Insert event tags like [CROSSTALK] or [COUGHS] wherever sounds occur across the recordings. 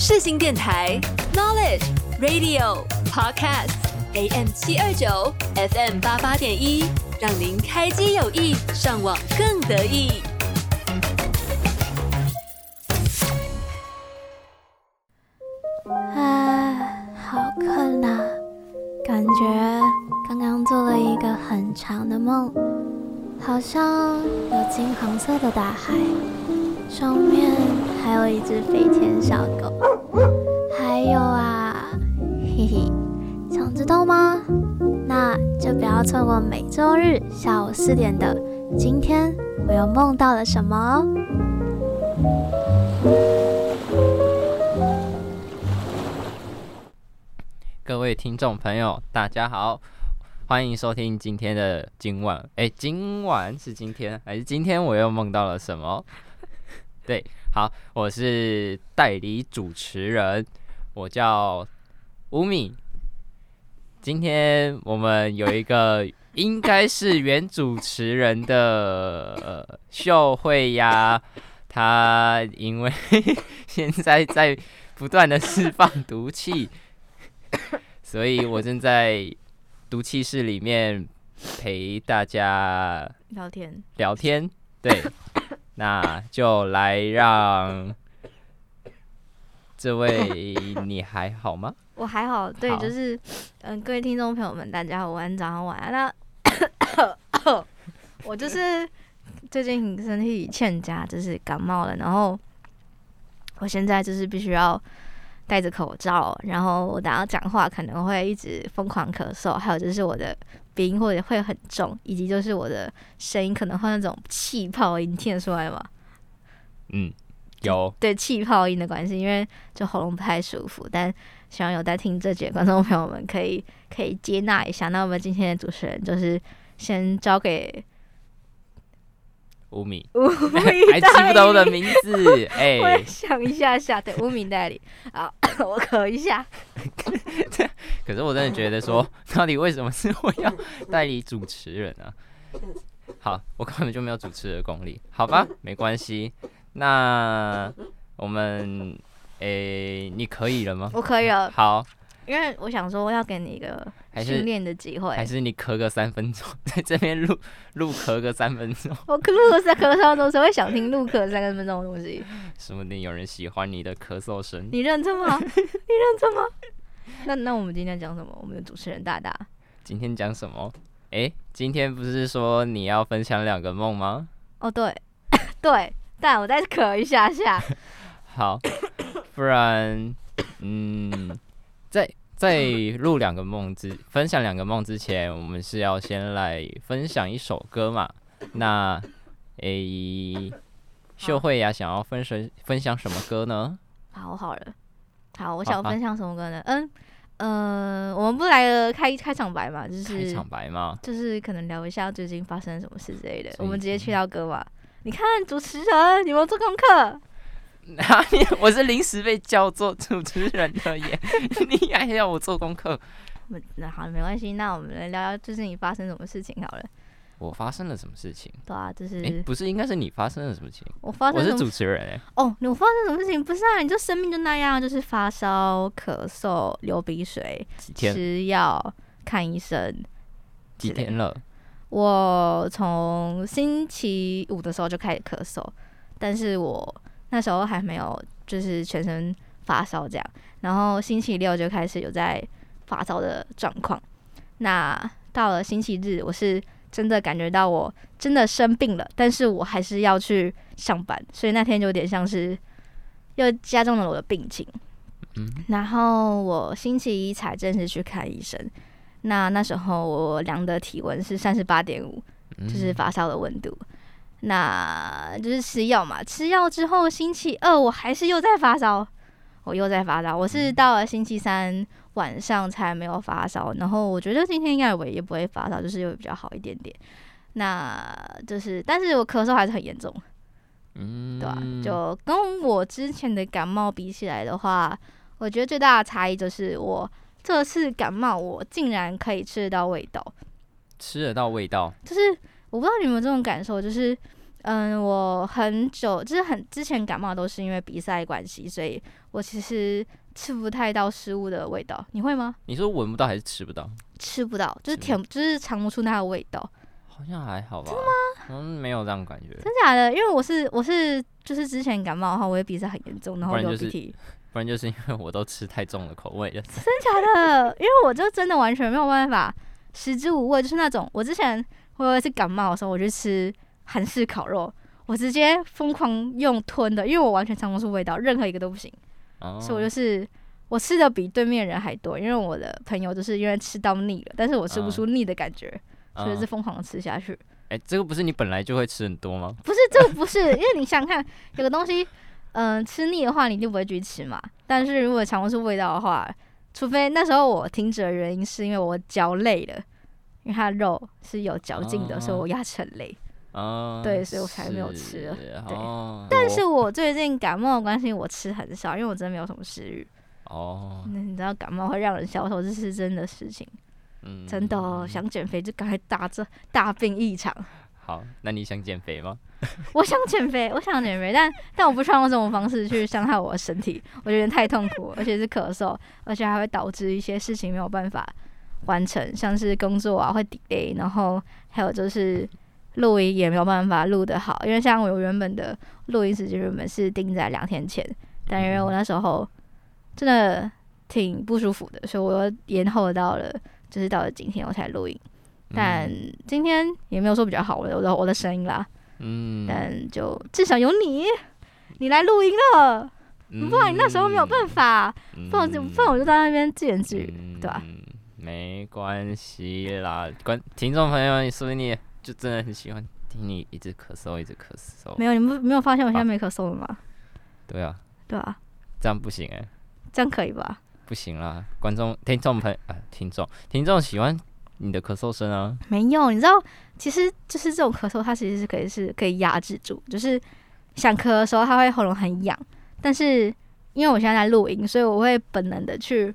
世新电台 Knowledge Radio Podcast AM 七二九 FM 八八点一，让您开机有益，上网更得意。啊，好困啊！感觉刚刚做了一个很长的梦，好像有金黄色的大海，上面还有一只飞天小狗。还有啊，[LAUGHS] 嘿嘿，想知道吗？那就不要错过每周日下午四点的《今天我又梦到了什么》哦。各位听众朋友，大家好，欢迎收听今天的今晚。哎，今晚是今天还是今天我又梦到了什么？对。好，我是代理主持人，我叫吴敏。今天我们有一个应该是原主持人的、呃、秀慧呀，她因为 [LAUGHS] 现在在不断的释放毒气，所以我正在毒气室里面陪大家聊天聊天，对。那就来让这位，你还好吗？我还好，对，好就是，嗯，各位听众朋友们，大家好，晚安，早上晚安。那 [COUGHS] 我就是最近身体欠佳，就是感冒了，然后我现在就是必须要戴着口罩，然后我等下讲话可能会一直疯狂咳嗽，还有就是我的。鼻音或者会很重，以及就是我的声音可能会那种气泡音，听得出来吗？嗯，有。对气泡音的关系，因为就喉咙不太舒服，但希望有在听这节观众朋友们可以可以接纳一下。那我们今天的主持人就是先交给乌米，乌米还记不得我的名字？[LAUGHS] 哎，我想一下下，对，乌米代理。好，[COUGHS] 我咳一下。[LAUGHS] 可是我真的觉得说，[LAUGHS] 到底为什么是我要代理主持人啊？好，我根本就没有主持的功力，好吧，没关系。那我们，诶、欸，你可以了吗？我可以了。好，因为我想说，我要给你一个训练的机会还，还是你咳个三分钟，[LAUGHS] 在这边录录咳个三分钟。我录个三咳三分钟，谁会想听录咳三分钟的东西？[LAUGHS] 说不定有人喜欢你的咳嗽声。你认真吗？[LAUGHS] 你认真吗？那那我们今天讲什么？我们的主持人大大，今天讲什么？哎、欸，今天不是说你要分享两个梦吗？哦，对，[COUGHS] 对，但我再咳一下下。好，[COUGHS] 不然，嗯，在在录两个梦之分享两个梦之前，我们是要先来分享一首歌嘛？那，诶、欸，秀慧呀，想要分享分享什么歌呢？好好了，好，我想分享什么歌呢？嗯。嗯、呃，我们不来了开开场白嘛，就是开场白嘛，就是可能聊一下最近发生什么事之类的。我们直接去到歌吧。你看主持人，你有没有做功课？哪里？我是临时被叫做主持人的耶，[LAUGHS] 你还要我做功课？那好，没关系。那我们来聊聊最近你发生什么事情好了。我发生了什么事情？对啊，就是、欸、不是应该是你发生了什么事情？我发生，我是主持人哎、欸。哦，你发生什么事情？不是啊，你就生病就那样，就是发烧、咳嗽、流鼻水，吃药、看医生。几天了？我从星期五的时候就开始咳嗽，但是我那时候还没有就是全身发烧这样，然后星期六就开始有在发烧的状况。那到了星期日，我是。真的感觉到我真的生病了，但是我还是要去上班，所以那天就有点像是又加重了我的病情。嗯，然后我星期一才正式去看医生。那那时候我量的体温是三十八点五，就是发烧的温度。那就是吃药嘛，吃药之后星期二我还是又在发烧，我又在发烧。我是到了星期三。晚上才没有发烧，然后我觉得今天应该我也不会发烧，就是又比较好一点点。那就是，但是我咳嗽还是很严重，嗯，对吧？就跟我之前的感冒比起来的话，我觉得最大的差异就是我这次感冒，我竟然可以吃得到味道，吃得到味道，就是我不知道你们有没有这种感受，就是嗯，我很久就是很之前感冒都是因为比赛关系，所以我其实吃不太到食物的味道。你会吗？你说闻不到还是吃不到？吃不到，就是舔，就是尝不出它的味道。好像还好吧？真的吗？嗯，没有这样感觉。真假的？因为我是我是就是之前感冒的话，我也鼻塞很严重，然后流鼻涕。不然就是因为我都吃太重的口味了。真假的？因为我就真的完全没有办法食之无味，就是那种我之前我有一次感冒的时候，我就吃韩式烤肉，我直接疯狂用吞的，因为我完全尝不出味道，任何一个都不行。哦。所以我就是我吃的比对面人还多，因为我的朋友就是因为吃到腻了，但是我吃不出腻的感觉，哦、所以是疯狂的吃下去。哎、欸，这个不是你本来就会吃很多吗？不是，这个不是，因为你想想看，有个东西。嗯、呃，吃腻的话，你就不会去吃嘛。但是如果尝不出味道的话，除非那时候我停止的原因是因为我嚼累了，因为它的肉是有嚼劲的，哦、所以我牙齿很累。哦，对，所以我才没有吃了。对，哦、但是我最近感冒的关系，我吃很少，因为我真的没有什么食欲。哦，那你知道感冒会让人消瘦，这是真的事情。嗯，真的、哦、想减肥就赶快大这大病一场。[LAUGHS] 好，那你想减肥吗？[LAUGHS] 我想减肥，我想减肥，但但我不希望用这种方式去伤害我的身体，我觉得太痛苦，而且是咳嗽，而且还会导致一些事情没有办法完成，像是工作啊会 delay，然后还有就是录音也没有办法录得好，因为像我原本的录音时间原本是定在两天前，但因为我那时候真的挺不舒服的，所以我又延后到了，就是到了今天我才录音。但今天也没有说比较好，我的我的声音啦，嗯，但就至少有你，你来录音了，嗯、不然你那时候没有办法，嗯、不然就不然我就在那边自言自语，嗯、对吧？没关系啦，观听众朋友，你说你就真的很喜欢听你一直咳嗽，一直咳嗽。没有，你们没有发现我现在没咳嗽了吗？对啊，对啊，这样不行哎、欸，这样可以吧？不行啦，观众、听众朋友啊，听众、听众喜欢。你的咳嗽声啊？没有，你知道，其实就是这种咳嗽，它其实是可以是可以压制住，就是想咳的时候，它会喉咙很痒，但是因为我现在在录音，所以我会本能的去，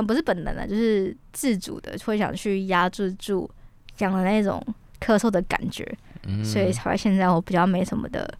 不不是本能的，就是自主的会想去压制住讲的那种咳嗽的感觉，嗯、所以才会现在我比较没什么的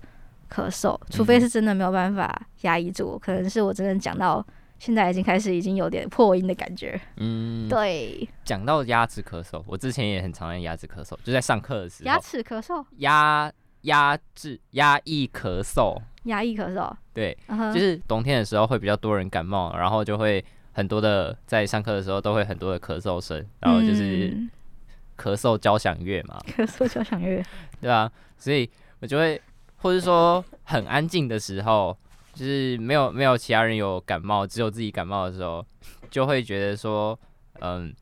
咳嗽，除非是真的没有办法压抑住，可能是我真的讲到。现在已经开始，已经有点破音的感觉。嗯，[LAUGHS] 对。讲到压制咳嗽，我之前也很常用牙齿咳嗽，就在上课的时候。牙齿咳嗽。压压制压抑咳嗽。压抑咳嗽。对，uh huh. 就是冬天的时候会比较多人感冒，然后就会很多的在上课的时候都会很多的咳嗽声，然后就是咳嗽交响乐嘛。[LAUGHS] 咳嗽交响乐。对啊，所以我就会，或者说很安静的时候。就是没有没有其他人有感冒，只有自己感冒的时候，就会觉得说，嗯，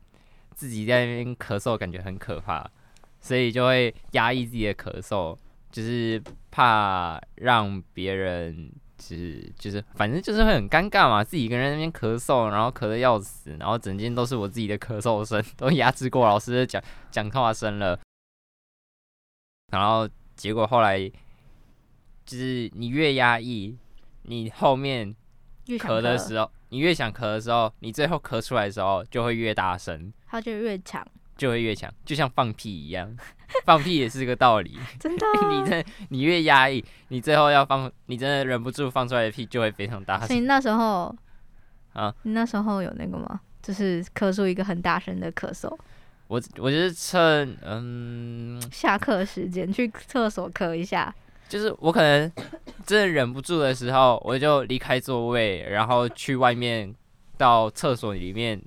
自己在那边咳嗽感觉很可怕，所以就会压抑自己的咳嗽，就是怕让别人，就是就是反正就是会很尴尬嘛，自己一个人在那边咳嗽，然后咳的要死，然后整间都是我自己的咳嗽声，都压制过老师的讲讲话声了，然后结果后来就是你越压抑。你后面咳的时候，你越想咳的时候，你最后咳出来的时候就会越大声，它就越强，就会越强，就像放屁一样，[LAUGHS] 放屁也是个道理。[LAUGHS] [LAUGHS] 真的、啊，你真你越压抑，你最后要放，你真的忍不住放出来的屁就会非常大声。所以那时候啊，你那时候有那个吗？就是咳出一个很大声的咳嗽。我我就是趁嗯下课时间去厕所咳一下。就是我可能真的忍不住的时候，我就离开座位，然后去外面到厕所里面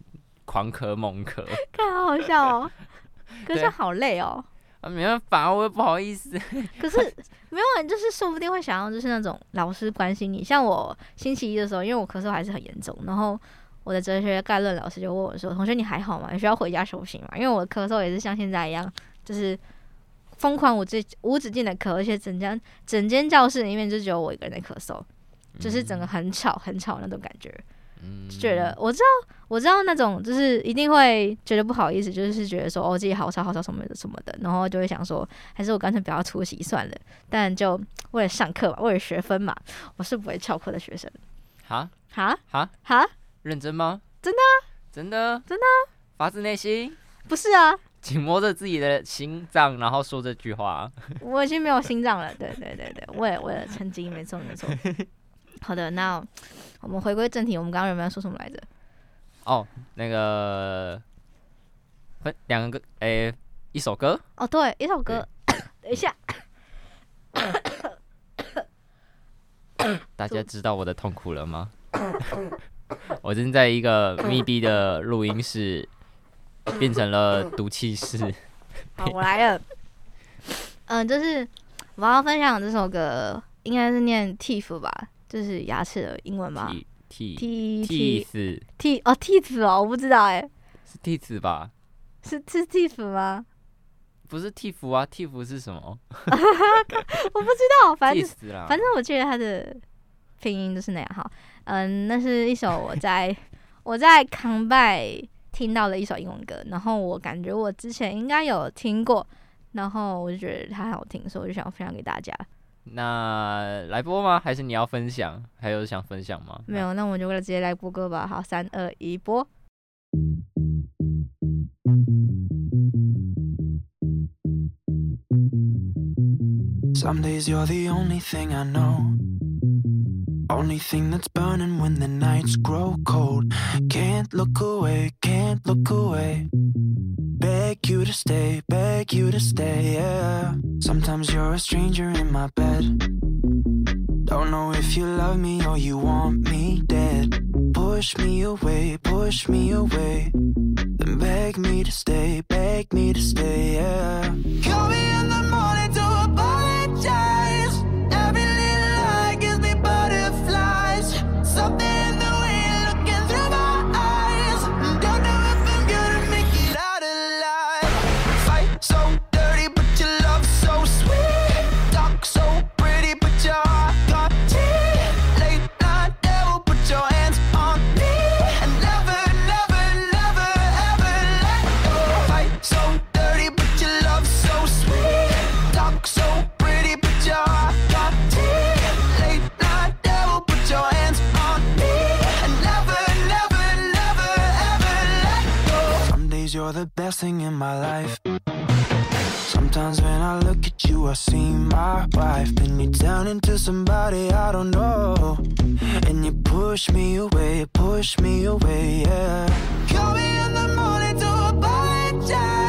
狂咳猛咳，看好好笑哦。[LAUGHS] 可是好累哦。啊，没办法，我也不好意思。[LAUGHS] 可是没有人，就是说不定会想要，就是那种老师关心你。像我星期一的时候，因为我咳嗽还是很严重，然后我的哲学概论老师就问我说：“同学，你还好吗？你需要回家休息吗？”因为我的咳嗽也是像现在一样，就是。疯狂无止无止境的咳，而且整间整间教室里面就只有我一个人在咳嗽，就是整个很吵很吵那种感觉，就觉得我知道我知道那种就是一定会觉得不好意思，就是觉得说哦自己好吵好吵什么的什么的，然后就会想说还是我干脆不要出席算了，但就为了上课嘛，为了学分嘛，我是不会翘课的学生。哈哈哈哈，认真吗？真的啊，真的真的真的啊，发自内心？不是啊。[LAUGHS] 紧摸着自己的心脏，然后说这句话。[LAUGHS] 我已经没有心脏了，对对对对，为了为了成绩，没错没错。好的，那我们回归正题，我们刚刚有没有说什么来着？哦，那个分两个，哎、欸，一首歌。哦，对，一首歌。等一下，[COUGHS] 大家知道我的痛苦了吗？[COUGHS] 我正在一个密闭的录音室，变成了毒气室。好，我来了。嗯、呃，就是我要分享这首歌，应该是念 teeth 吧。就是牙齿的英文吗？T T T T T 哦，teeth 哦，我不知道哎，是 teeth 吧？是是 teeth 吗？不是 teeth 啊，teeth 是什么？[LAUGHS] 我不知道，反正反正我记得它的拼音就是那样哈。嗯，那是一首我在 [LAUGHS] 我在康拜听到的一首英文歌，然后我感觉我之前应该有听过，然后我就觉得它很好听，所以我就想分享给大家。那来播吗？还是你要分享？还有想分享吗？没有，那我们就直接来播歌吧。好，三二一，播。Beg you to stay, beg you to stay, yeah. Sometimes you're a stranger in my bed. Don't know if you love me or you want me dead. Push me away, push me away. Then beg me to stay, beg me to stay, yeah. Call me in the morning to apologize. the best thing in my life. Sometimes when I look at you, I see my wife. Then you turn into somebody I don't know. And you push me away, push me away, yeah. Call me in the morning to apologize.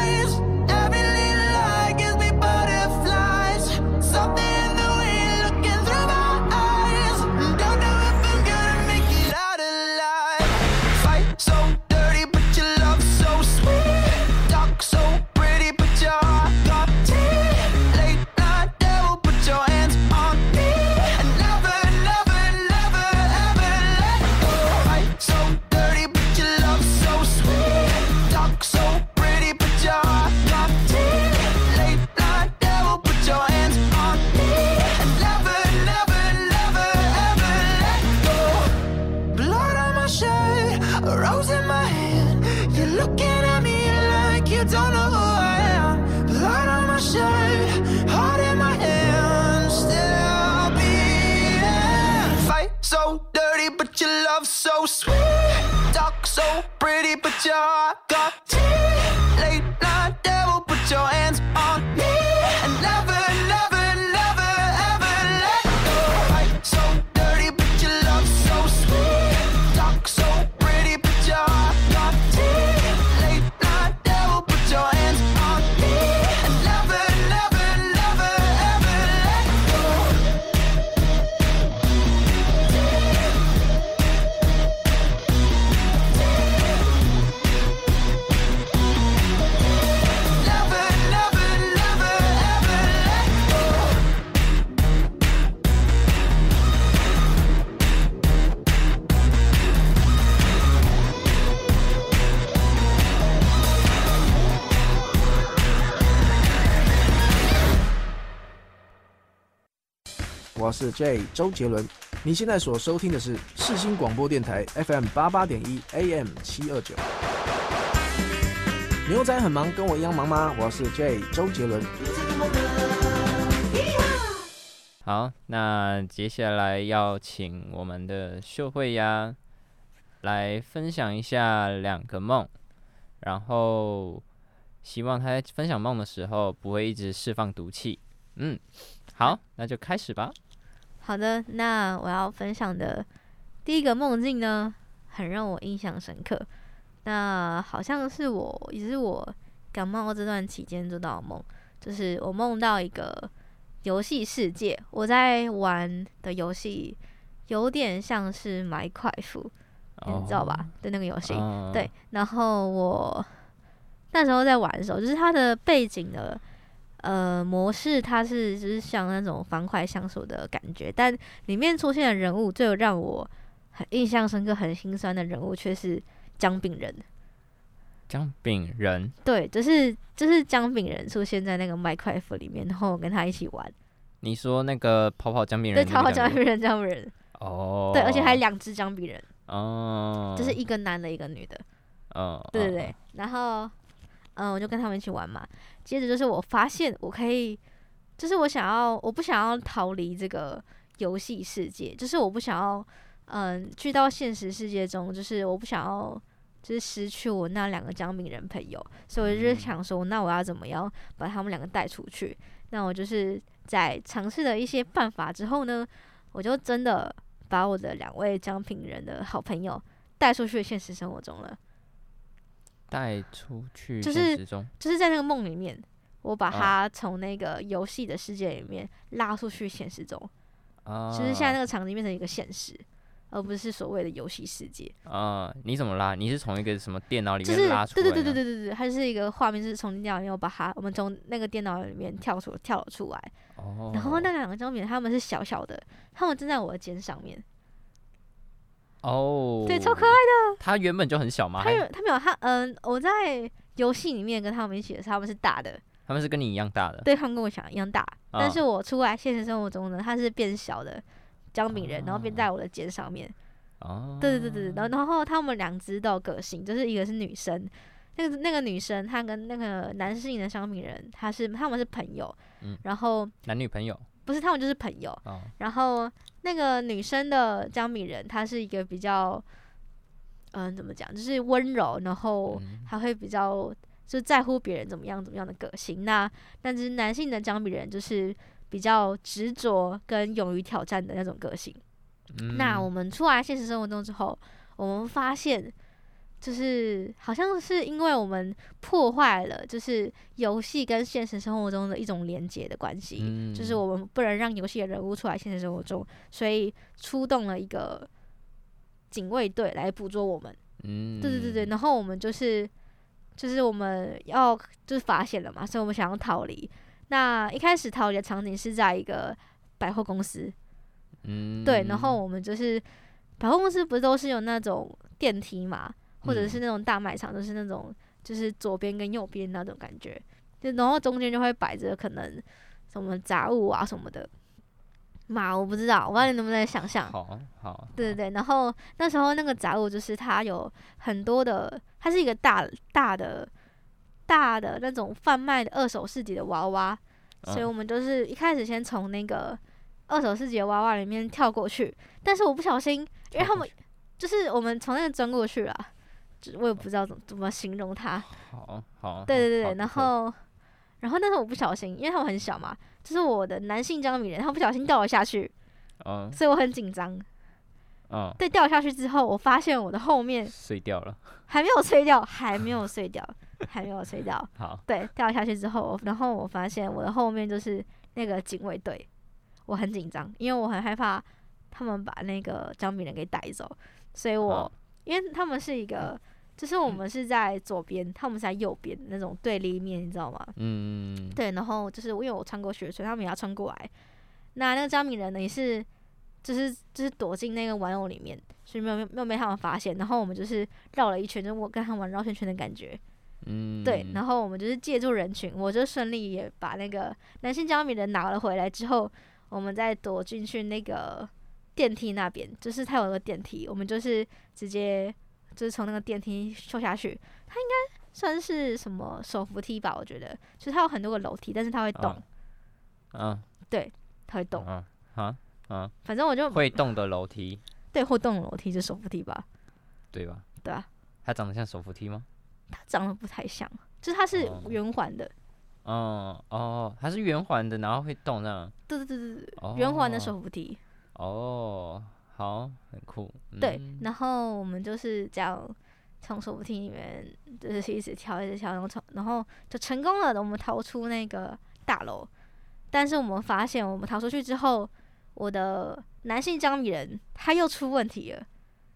sure. 我是 J 周杰伦，你现在所收听的是世新广播电台 FM 八八点一 AM 七二九。牛仔很忙，跟我一样忙吗？我是 J 周杰伦。好，那接下来要请我们的秀慧呀来分享一下两个梦，然后希望他在分享梦的时候不会一直释放毒气。嗯，好，那就开始吧。好的，那我要分享的第一个梦境呢，很让我印象深刻。那好像是我也是我感冒这段期间做到的梦，就是我梦到一个游戏世界，我在玩的游戏有点像是麦块夫，你知道吧？对，那个游戏，对。然后我那时候在玩的时候，就是它的背景的呃模式，它是就是像那种方块像素的感觉，但里面出现的人物，最有让我很印象深刻、很心酸的人物，却是。姜饼人，姜饼人，对，就是就是姜饼人出现在那个麦块夫里面，然后我跟他一起玩。你说那个跑跑姜饼人，对，跑跑姜饼人，姜饼人，哦，对，而且还两只姜饼人，哦，就是一个男的，一个女的，哦，对对对，然后嗯，我就跟他们一起玩嘛。接着就是我发现我可以，就是我想要，我不想要逃离这个游戏世界，就是我不想要。嗯，去到现实世界中，就是我不想要，就是失去我那两个姜饼人朋友，所以我就想说，那我要怎么样把他们两个带出去？那我就是在尝试了一些办法之后呢，我就真的把我的两位姜饼人的好朋友带出去现实生活中了。带出去，就是就是在那个梦里面，我把他从那个游戏的世界里面拉出去现实中，啊，就是现在那个场景变成一个现实。而不是所谓的游戏世界啊、呃？你怎么拉？你是从一个什么电脑里面拉出来？对对对对对对对，它是一个画面，是从电脑里面我把它，我们从那个电脑里面跳出跳了出来。哦。然后那两个姜饼，他们是小小的，他们正在我的肩上面。哦。对，超可爱的。他原本就很小吗？他有，他没有，他嗯，我在游戏里面跟他们一起的时候，他们是大的。他们是跟你一样大的？对，他们跟我想一样大，哦、但是我出来现实生活中呢，他是变小的姜饼人，然后变在我的肩上面。哦，对对对对，然后然后他们两只都有个性，就是一个是女生，那个那个女生她跟那个男性的姜饼人，他是他们是朋友，嗯，然后男女朋友不是他们就是朋友，哦，然后那个女生的姜饼人，她是一个比较，嗯，怎么讲，就是温柔，然后还会比较就在乎别人怎么样怎么样的个性，那但是男性的姜饼人就是比较执着跟勇于挑战的那种个性。嗯、那我们出来现实生活中之后，我们发现，就是好像是因为我们破坏了，就是游戏跟现实生活中的一种连接的关系，嗯，就是我们不能让游戏的人物出来现实生活中，所以出动了一个警卫队来捕捉我们。嗯，对对对对，然后我们就是就是我们要就是发现了嘛，所以我们想要逃离。那一开始逃离的场景是在一个百货公司。嗯，对，然后我们就是百货公司，不是都是有那种电梯嘛，或者是那种大卖场，都是那种就是左边跟右边那种感觉，就然后中间就会摆着可能什么杂物啊什么的嘛，我不知道，我不知道你能不能想象。好，好，对对对，然后那时候那个杂物就是它有很多的，它是一个大大的大的那种贩卖的二手市集的娃娃，所以我们就是一开始先从那个。二手市集的娃娃里面跳过去，但是我不小心，因为他们就是我们从那个钻过去了，就我也不知道怎么怎么形容它。好好。对对对，然后然后那时候我不小心，因为他们很小嘛，就是我的男性姜饼人，他不小心掉了下去，[LAUGHS] 嗯，所以我很紧张。嗯，对，掉下去之后，我发现我的后面 [LAUGHS] 碎掉了，[LAUGHS] 还没有碎掉，还没有碎掉，还没有碎掉。好，对，掉下去之后，然后我发现我的后面就是那个警卫队。我很紧张，因为我很害怕他们把那个姜饼人给带走，所以我、哦、因为他们是一个，就是我们是在左边、嗯，他们是在右边那种对立面，你知道吗？嗯，对。然后就是因为我穿过雪，所以他们也要穿过来。那那个姜饼人呢，也是就是就是躲进那个玩偶里面，所以没有没有被他们发现。然后我们就是绕了一圈，就我跟他们玩绕圈圈的感觉。嗯，对。然后我们就是借助人群，我就顺利也把那个男性姜饼人拿了回来之后。我们再躲进去那个电梯那边，就是它有个电梯，我们就是直接就是从那个电梯跳下去。它应该算是什么手扶梯吧？我觉得，就是它有很多个楼梯，但是它会动。嗯、啊，对，它会动。嗯、啊，啊啊，反正我就会动的楼梯。[LAUGHS] 对，会动的楼梯就是手扶梯吧？对吧？对啊。它长得像手扶梯吗？它长得不太像。就是它是圆环的。嗯哦，它是圆环的，然后会动那样。对对对对对，圆环的手扶梯。哦，好，很酷。对，然后我们就是这样从手扶梯里面就是一直跳一直跳，然后从然后就成功了，我们逃出那个大楼。但是我们发现，我们逃出去之后，我的男性姜米人他又出问题了，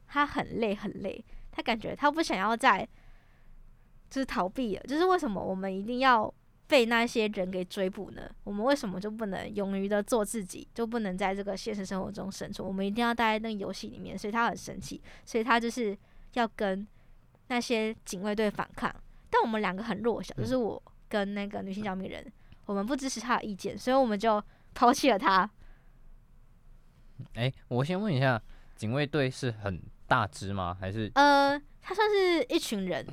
他很累很累，他感觉他不想要再就是逃避了，就是为什么我们一定要被那些人给追捕呢？我们为什么就不能勇于的做自己，就不能在这个现实生活中生存？我们一定要待在那个游戏里面，所以他很生气，所以他就是要跟那些警卫队反抗。但我们两个很弱小，就是我跟那个女性小米人，我们不支持他的意见，所以我们就抛弃了他。哎、欸，我先问一下，警卫队是很大只吗？还是？呃，他算是一群人。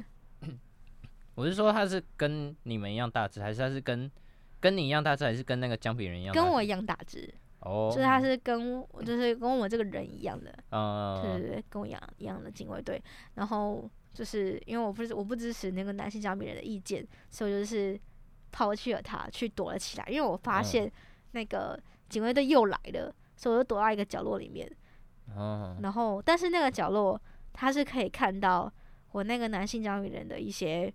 我是说，他是跟你们一样大只，还是他是跟跟你一样大只，还是跟那个姜饼人一样？跟我一样大只。哦。就是他是跟，就是跟我这个人一样的。嗯。对对对，跟我一样一样的警卫队。然后就是因为我不是我不支持那个男性姜饼人的意见，所以我就是抛弃了他，去躲了起来。因为我发现那个警卫队又来了。所以我就躲到一个角落里面，哦，然后但是那个角落他是可以看到我那个男性姜饼人的一些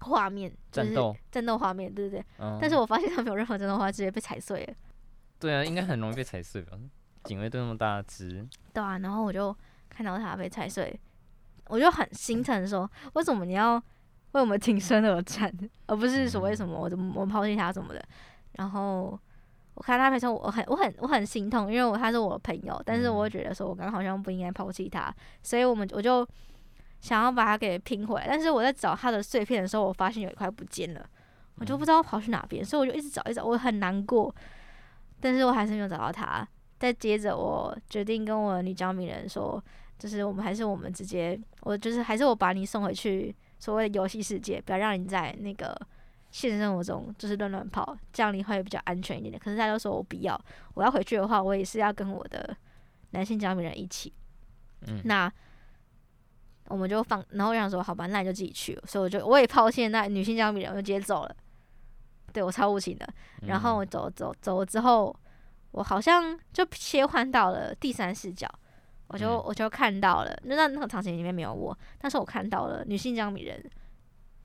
画面，就是战斗画面，对不对？嗯。但是我发现他没有任何战斗画面，直接被踩碎了。对啊，应该很容易被踩碎吧？警卫队那么大只。对啊，然后我就看到他被踩碎，我就很心疼，说为什么你要为我们挺身而战，[LAUGHS] 而不是说为什么我怎么我抛弃他什么的，然后。我看他赔偿，我很我很我很心痛，因为我他是我的朋友，但是我觉得说我刚刚好像不应该抛弃他，所以我们我就想要把它给拼回来。但是我在找它的碎片的时候，我发现有一块不见了，我就不知道跑去哪边，所以我就一直找一直找，我很难过，但是我还是没有找到它。再接着，我决定跟我的女姜米人说，就是我们还是我们直接，我就是还是我把你送回去所谓的游戏世界，不要让你在那个。现实生活中就是乱乱跑，这样你会比较安全一点点。可是他就说我不要，我要回去的话，我也是要跟我的男性姜米人一起。嗯，那我们就放，然后我想说好吧，那你就自己去。所以我就我也抛弃那女性姜米人，我就直接走了。对，我超无情的。然后我走走走了之后，我好像就切换到了第三视角，我就我就看到了，那那个场景里面没有我，但是我看到了女性姜米人。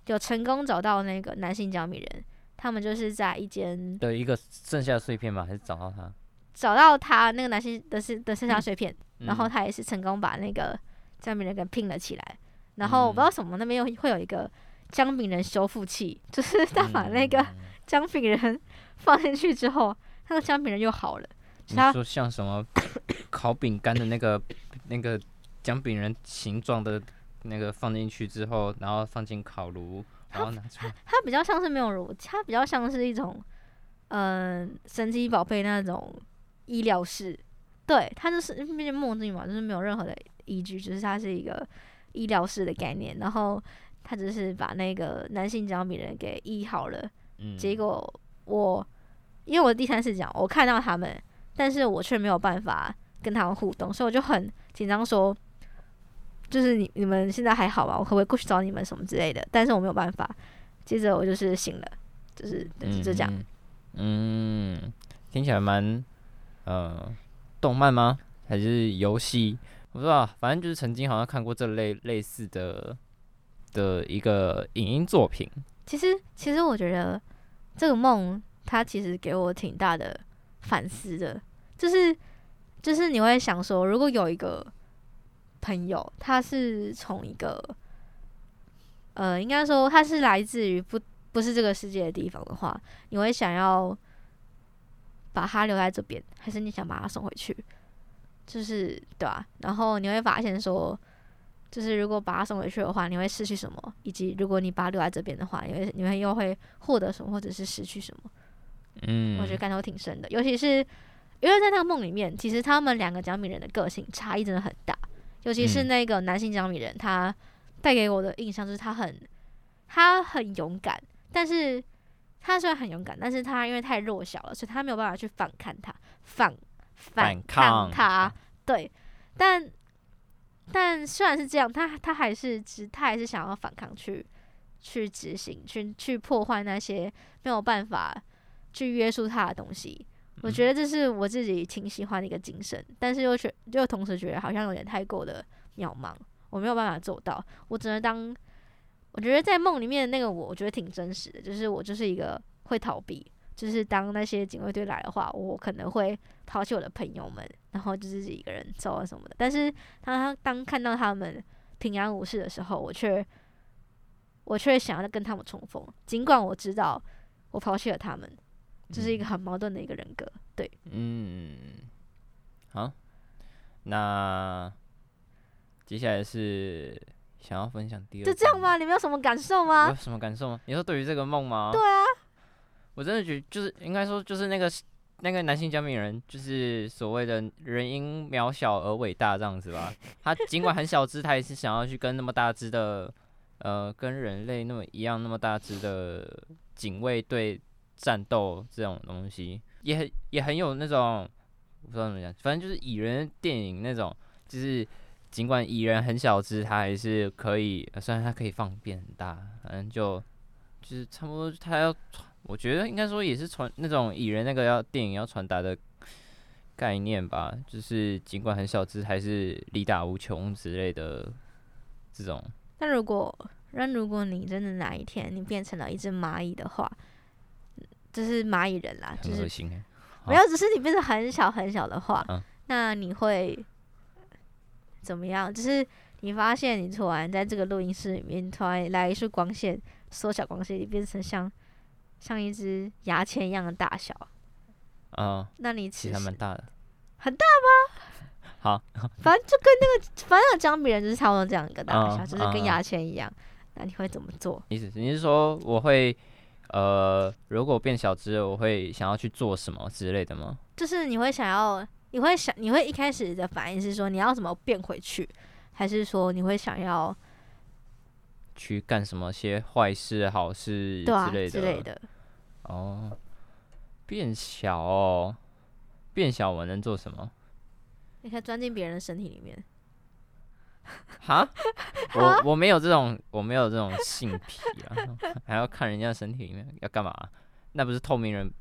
有成功找到那个男性姜米人，他们就是在一间的一个剩下的碎片吗？还是找到他？找到他那个男性的是的剩下碎片，嗯、然后他也是成功把那个姜饼人给拼了起来。然后我不知道什么那边有会有一个姜饼人修复器，[LAUGHS] 就是他把那个姜饼人放进去之后，那个姜饼人又好了。你说像什么 [COUGHS] 烤饼干的那个那个姜饼人形状的？那个放进去之后，然后放进烤炉，然后拿出来。它比较像是没有炉，它比较像是一种，嗯、呃，神奇宝贝那种医疗室。对，它就是毕竟梦境嘛，就是没有任何的依据，就是它是一个医疗室的概念。然后他只是把那个男性姜米人给医好了。嗯。结果我因为我第三次讲，我看到他们，但是我却没有办法跟他们互动，所以我就很紧张说。就是你你们现在还好吧？我可不可以过去找你们什么之类的？但是我没有办法。接着我就是醒了，就是就这样。嗯，嗯，听起来蛮呃，动漫吗？还是游戏？我不知道，反正就是曾经好像看过这类类似的的一个影音作品。其实其实我觉得这个梦它其实给我挺大的反思的，就是就是你会想说，如果有一个。朋友，他是从一个，呃，应该说他是来自于不不是这个世界的地方的话，你会想要把他留在这边，还是你想把他送回去？就是对吧？然后你会发现说，就是如果把他送回去的话，你会失去什么？以及如果你把他留在这边的话，你会你会又会获得什么，或者是失去什么？嗯，我觉得感受挺深的，尤其是因为在那个梦里面，其实他们两个姜米人的个性差异真的很大。尤其是那个男性姜米人，他带给我的印象就是他很，他很勇敢，但是他虽然很勇敢，但是他因为太弱小了，所以他没有办法去反抗他，反反抗他，对，但但虽然是这样，他他还是只他还是想要反抗去去执行，去去破坏那些没有办法去约束他的东西。我觉得这是我自己挺喜欢的一个精神，但是又觉又同时觉得好像有点太过的渺茫，我没有办法做到，我只能当。我觉得在梦里面的那个我，我觉得挺真实的，就是我就是一个会逃避，就是当那些警卫队来的话，我可能会抛弃我的朋友们，然后就自己一个人走啊什么的。但是当他当看到他们平安无事的时候，我却我却想要跟他们重逢，尽管我知道我抛弃了他们，这、就是一个很矛盾的一个人格。对，嗯，好，那接下来是。想要分享第二，就这样吗？你们有什么感受吗？有什么感受吗？你说对于这个梦吗？对啊，我真的觉得就是应该说就是那个那个男性姜饼人，就是所谓的人因渺小而伟大这样子吧。[LAUGHS] 他尽管很小只，他也是想要去跟那么大只的呃跟人类那么一样那么大只的警卫队战斗这种东西，也很也很有那种我不知道怎么讲，反正就是蚁人电影那种就是。尽管蚁人很小只，他还是可以，虽然他可以放变很大，反正就就是差不多，他要传，我觉得应该说也是传那种蚁人那个要电影要传达的概念吧，就是尽管很小只，还是力大无穷之类的这种。那如果那如果你真的哪一天你变成了一只蚂蚁的话，就是蚂蚁人啦，就是没有，只是你变成很小很小的话，嗯、那你会？怎么样？就是你发现你突然在这个录音室里面，突然来一束光线，缩小光线，你变成像像一只牙签一样的大小。嗯，那你其实还蛮大的。很大吗？[LAUGHS] 好，反正就跟那个，反正姜饼人就是差不多这样一个大小，嗯、就是跟牙签一样。嗯、那你会怎么做？意思你是说我会呃，如果变小只，我会想要去做什么之类的吗？就是你会想要。你会想，你会一开始的反应是说你要怎么变回去，还是说你会想要去干什么些坏事、好事之类的？啊，之类的。哦，变小哦，变小我能做什么？你可以钻进别人的身体里面。哈？[LAUGHS] 我我没有这种，我没有这种性癖啊，还要看人家身体里面要干嘛？那不是透明人？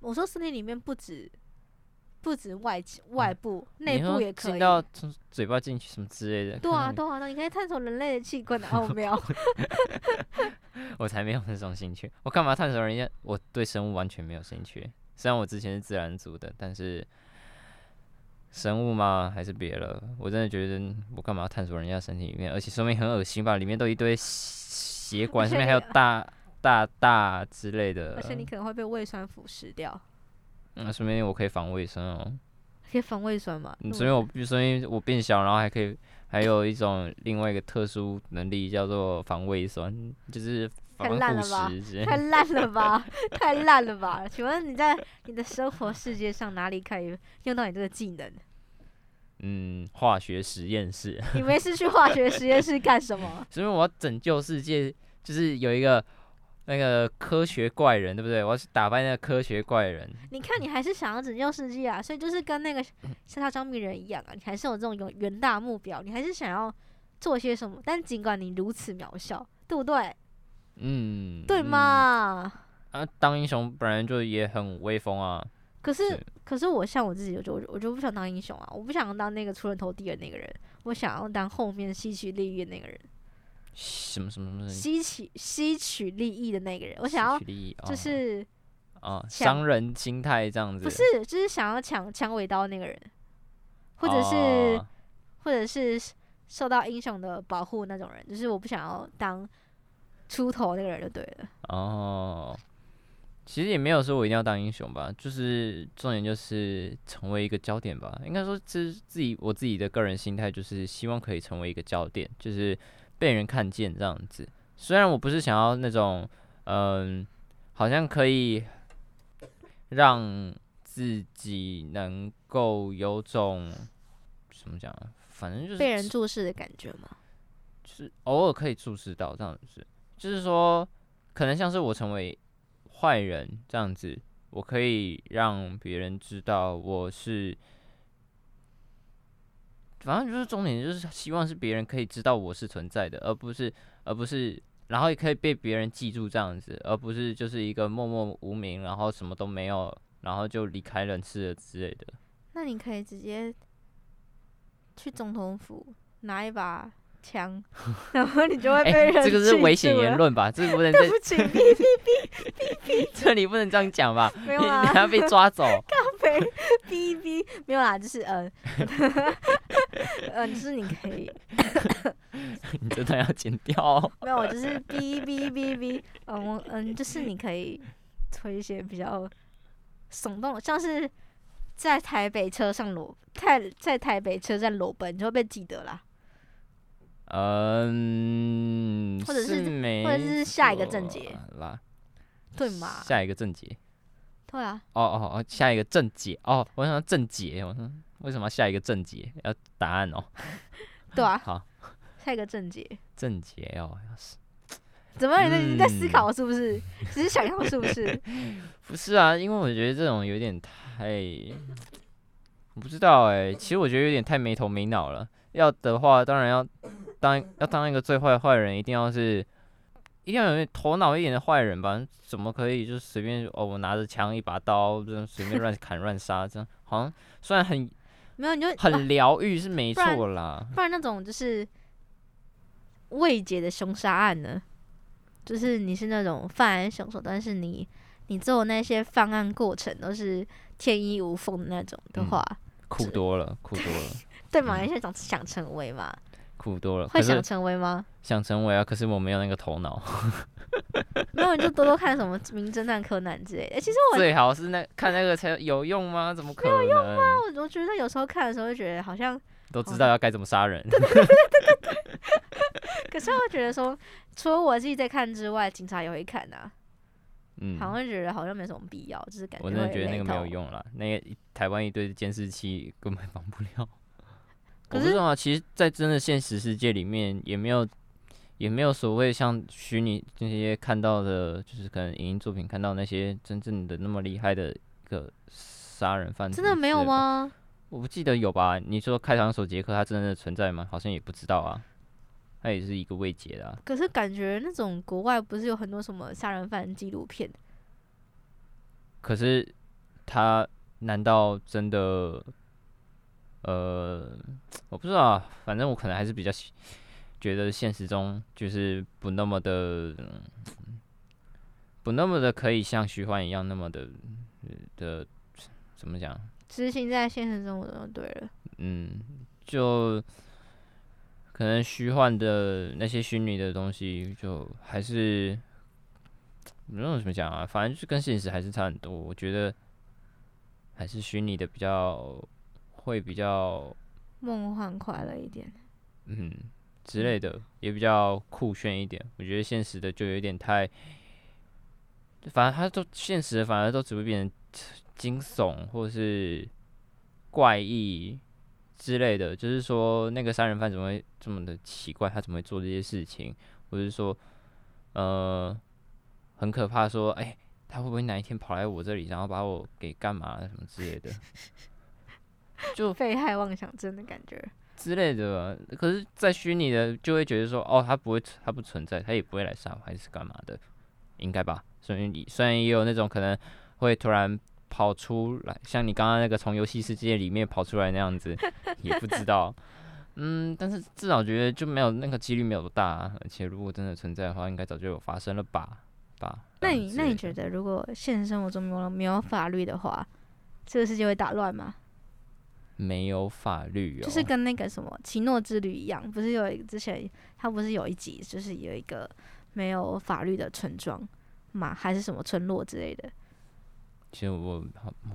我说身体里面不止。不止外外部，内、嗯、部也可以。到从嘴巴进去什么之类的？对啊，对啊，那你可以探索人类的器官的奥 [LAUGHS] 妙。[LAUGHS] 我才没有那种兴趣，我干嘛探索人家？我对生物完全没有兴趣。虽然我之前是自然组的，但是生物嘛，还是别了。我真的觉得我干嘛要探索人家身体里面？而且说明很恶心吧？里面都一堆血 [LAUGHS] 管，上面还有大大大之类的。而且你可能会被胃酸腐蚀掉。那说明我可以防胃酸哦，可以防胃酸嘛？所以我，所以我变小，然后还可以，还有一种另外一个特殊能力叫做防胃酸，就是防腐蚀。太烂了吧！[LAUGHS] 太烂了吧！请问你在你的生活世界上哪里可以用到你这个技能？嗯，化学实验室。你没事去化学实验室干什么？[LAUGHS] 所以我要拯救世界，就是有一个。那个科学怪人对不对？我要去打败那个科学怪人。你看，你还是想要拯救世界啊，所以就是跟那个像他姜饼人一样啊，你还是有这种有远大目标，你还是想要做些什么。但尽管你如此渺小，对不对？嗯，对吗？啊，当英雄本来就也很威风啊。可是，是可是我像我自己，我就我就不想当英雄啊，我不想当那个出人头地的那个人，我想要当后面吸取利益的那个人。什么什么什么？吸取吸取利益的那个人，我想要就是哦，商人心态这样子，不是，就是想要抢抢尾刀那个人，或者是、哦、或者是受到英雄的保护那种人，就是我不想要当出头那个人就对了。哦，其实也没有说我一定要当英雄吧，就是重点就是成为一个焦点吧。应该说，这是自己我自己的个人心态，就是希望可以成为一个焦点，就是。被人看见这样子，虽然我不是想要那种，嗯，好像可以让自己能够有种怎么讲啊，反正就是被人注视的感觉嘛，就是偶尔可以注视到这样子，就是说可能像是我成为坏人这样子，我可以让别人知道我是。反正就是重点，就是希望是别人可以知道我是存在的，而不是而不是然后也可以被别人记住这样子，而不是就是一个默默无名，然后什么都没有，然后就离开人世了之类的。那你可以直接去总统府拿一把枪，然后你就会 [LAUGHS] 被人、欸。这个是危险言论吧？这个不能。[LAUGHS] 对不起，[LAUGHS] 哔哔哔哔哔，这里不能这样讲吧？没有啊，你还要被抓走。咖啡哔哔，没有啦，就是嗯，嗯，就是你可以。[LAUGHS] 你这段要剪掉、哦。没有，我就是哔哔哔哔，嗯嗯，就是你可以推一些比较耸动，像是。在台北车上裸在在台北车站裸奔，你就会被记得啦。嗯，或者是，是或者是下一个正节啦，对吗？下一个正节，对啊。哦哦哦，下一个正节哦，我想正节，我说为什么要下一个正解要答案哦？[LAUGHS] 对啊。好，下一个正解。正解哦，要是。怎么？你你在思考是不是？只是想要是不是？[LAUGHS] 不是啊，因为我觉得这种有点太……我不知道哎、欸。其实我觉得有点太没头没脑了。要的话，当然要当要当一个最坏的坏人，一定要是一定要有点头脑一点的坏人吧？怎么可以就随便哦？我拿着枪一把刀，这样随便乱砍乱杀，这样好像虽然很没有，你就很疗愈是没错啦。不然那种就是未解的凶杀案呢？就是你是那种犯案凶手，但是你你做那些犯案过程都是天衣无缝的那种的话，嗯、苦多了，苦多了，[LAUGHS] 对嘛？你现在想想成为吗？苦多了，会想成为吗？想成为啊，可是我没有那个头脑。[LAUGHS] 没有，你就多多看什么《名侦探柯南》之类的。其实我 [LAUGHS] 最好是那看那个才有用吗？怎么可能？没有用吗？我我觉得有时候看的时候就觉得好像都知道要该怎么杀人。对对对对对对。[LAUGHS] 可是我觉得说，除了我自己在看之外，警察也会看啊。嗯，好像觉得好像没什么必要，就是感觉。我真的觉得那个没有用了，那个台湾一堆监视器根本防不了。可是啊，其实，在真的现实世界里面，也没有，也没有所谓像虚拟这些看到的，就是可能影音作品看到那些真正的那么厉害的一个杀人犯。真的没有吗？我不记得有吧？你说开膛手杰克他真的存在吗？好像也不知道啊。他也是一个未解的、啊。可是感觉那种国外不是有很多什么杀人犯纪录片？可是他难道真的？呃，我不知道啊。反正我可能还是比较觉得现实中就是不那么的，不那么的可以像虚幻一样那么的的怎么讲？执行在现实中就对了。嗯，就。可能虚幻的那些虚拟的东西，就还是不知道怎么讲啊，反正就跟现实还是差很多。我觉得还是虚拟的比较会比较梦幻快乐一点，嗯之类的，也比较酷炫一点。我觉得现实的就有点太，反正它都现实的，反而都只会变成惊悚或是怪异。之类的，就是说那个杀人犯怎么会这么的奇怪？他怎么会做这些事情？或者是说，呃，很可怕，说，哎、欸，他会不会哪一天跑来我这里，然后把我给干嘛什么之类的？[LAUGHS] [LAUGHS] 就被害妄想症的感觉之类的。可是，在虚拟的，就会觉得说，哦，他不会，他不存在，他也不会来杀我，还是干嘛的？应该吧？所以，虽然也有那种可能会突然。跑出来，像你刚刚那个从游戏世界里面跑出来那样子，[LAUGHS] 也不知道。嗯，但是至少觉得就没有那个几率没有多大，啊，而且如果真的存在的话，应该早就有发生了吧？吧？那你那你觉得，如果现实生活中没有没有法律的话，这个世界会打乱吗？没有法律哦，就是跟那个什么《奇诺之旅》一样，不是有一个之前他不是有一集，就是有一个没有法律的村庄嘛，还是什么村落之类的？其实我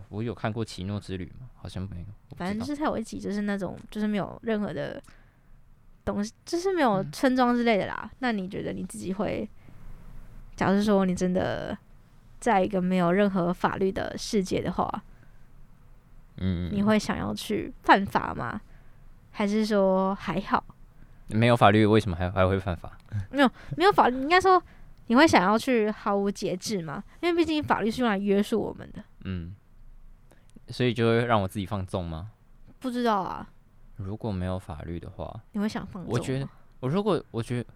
我有看过《奇诺之旅》吗？好像没有。反正就是他有一集，就是那种就是没有任何的东西，就是没有村庄之类的啦。嗯、那你觉得你自己会，假如说你真的在一个没有任何法律的世界的话，嗯，你会想要去犯法吗？还是说还好？没有法律，为什么还还会犯法？没有没有法律，应该说。你会想要去毫无节制吗？因为毕竟法律是用来约束我们的。嗯，所以就会让我自己放纵吗？不知道啊。如果没有法律的话，你会想放纵？我觉得，我如果我觉得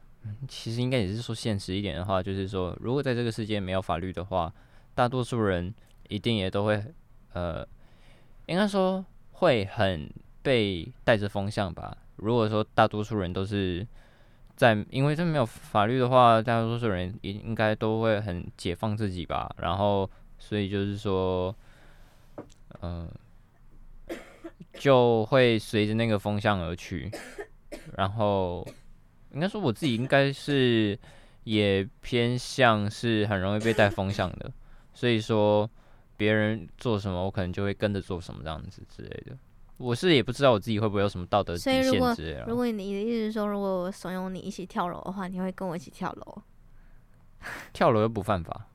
其实应该也是说现实一点的话，就是说，如果在这个世界没有法律的话，大多数人一定也都会，呃，应该说会很被带着风向吧。如果说大多数人都是在，因为这没有法律的话，大多数人也应该都会很解放自己吧。然后，所以就是说，嗯、就会随着那个风向而去，然后。应该说我自己应该是也偏向是很容易被带风向的，所以说别人做什么我可能就会跟着做什么这样子之类的。我是也不知道我自己会不会有什么道德底线之类的。如果你的意思是说，如果我怂恿你一起跳楼的话，你会跟我一起跳楼？跳楼又不犯法？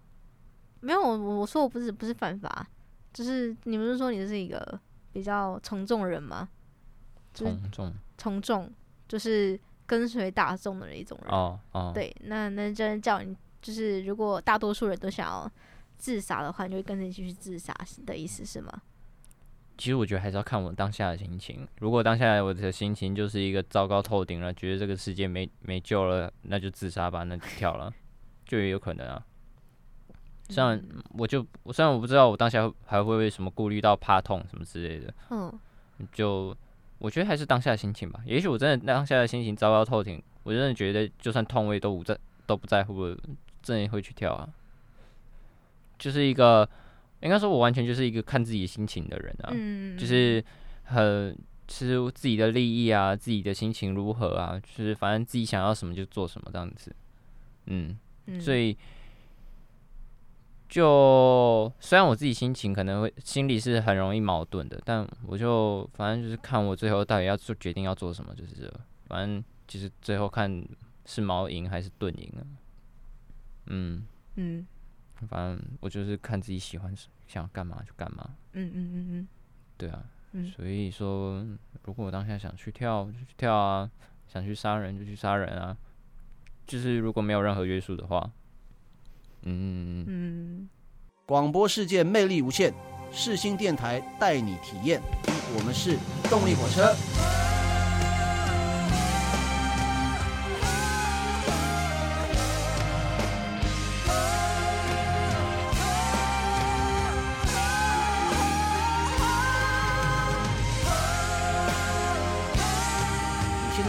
没有，我我说我不是不是犯法，就是你不是说你是一个比较从众人吗？从众从众就是。跟随大众的一种人哦哦，对，那那真叫你就是，如果大多数人都想要自杀的话，你就会跟着一起去自杀的意思是吗？其实我觉得还是要看我当下的心情。如果当下我的心情就是一个糟糕透顶了，觉得这个世界没没救了，那就自杀吧，那就跳了，[LAUGHS] 就也有可能啊。虽然我就虽然我不知道我当下还会为什么顾虑到怕痛什么之类的，嗯，就。我觉得还是当下的心情吧。也许我真的当下的心情糟糕透顶，我真的觉得就算痛我也都不在都不在乎，真的会去跳啊。就是一个，应该说，我完全就是一个看自己心情的人啊。嗯。就是很其实自己的利益啊，自己的心情如何啊，就是反正自己想要什么就做什么这样子。嗯。所以。就虽然我自己心情可能会心里是很容易矛盾的，但我就反正就是看我最后到底要做决定要做什么，就是这，反正就是最后看是毛赢还是盾赢啊。嗯嗯，反正我就是看自己喜欢想干嘛就干嘛。嗯嗯嗯嗯，对啊，所以说如果我当下想去跳就去跳啊，想去杀人就去杀人啊，就是如果没有任何约束的话。嗯嗯，广播世界魅力无限，世新电台带你体验。我们是动力火车。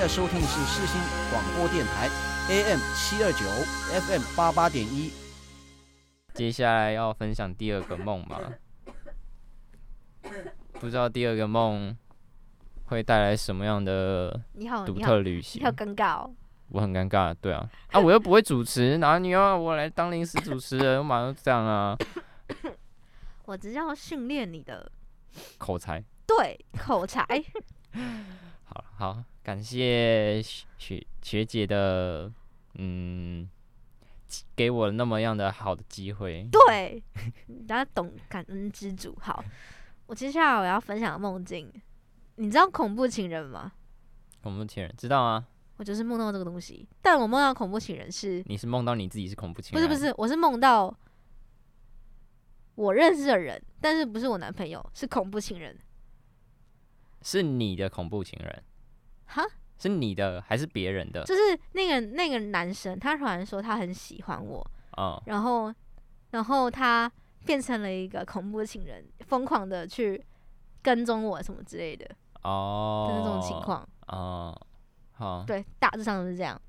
收听的是世新广播电台，AM 七二九，FM 八八点一。接下来要分享第二个梦吧，不知道第二个梦会带来什么样的独特旅行。你好，你好，你好尴尬哦。我很尴尬，对啊，啊，我又不会主持，然后你要我来当临时主持人，我马上这样啊。[COUGHS] 我只要训练你的口才。对，口才。好 [LAUGHS] 好，感谢学学姐的嗯。给我那么样的好的机会，对，[LAUGHS] 大家懂感恩之主。好，我接下来我要分享的梦境，你知道恐怖情人吗？恐怖情人知道啊，我就是梦到这个东西，但我梦到恐怖情人是，你是梦到你自己是恐怖情人？不是不是，我是梦到我认识的人，但是不是我男朋友，是恐怖情人，是你的恐怖情人，哈？是你的还是别人的？就是那个那个男生，他突然说他很喜欢我，哦，然后，然后他变成了一个恐怖情人，疯狂的去跟踪我什么之类的，哦，就是这种情况，哦，好，对，大致上都是这样。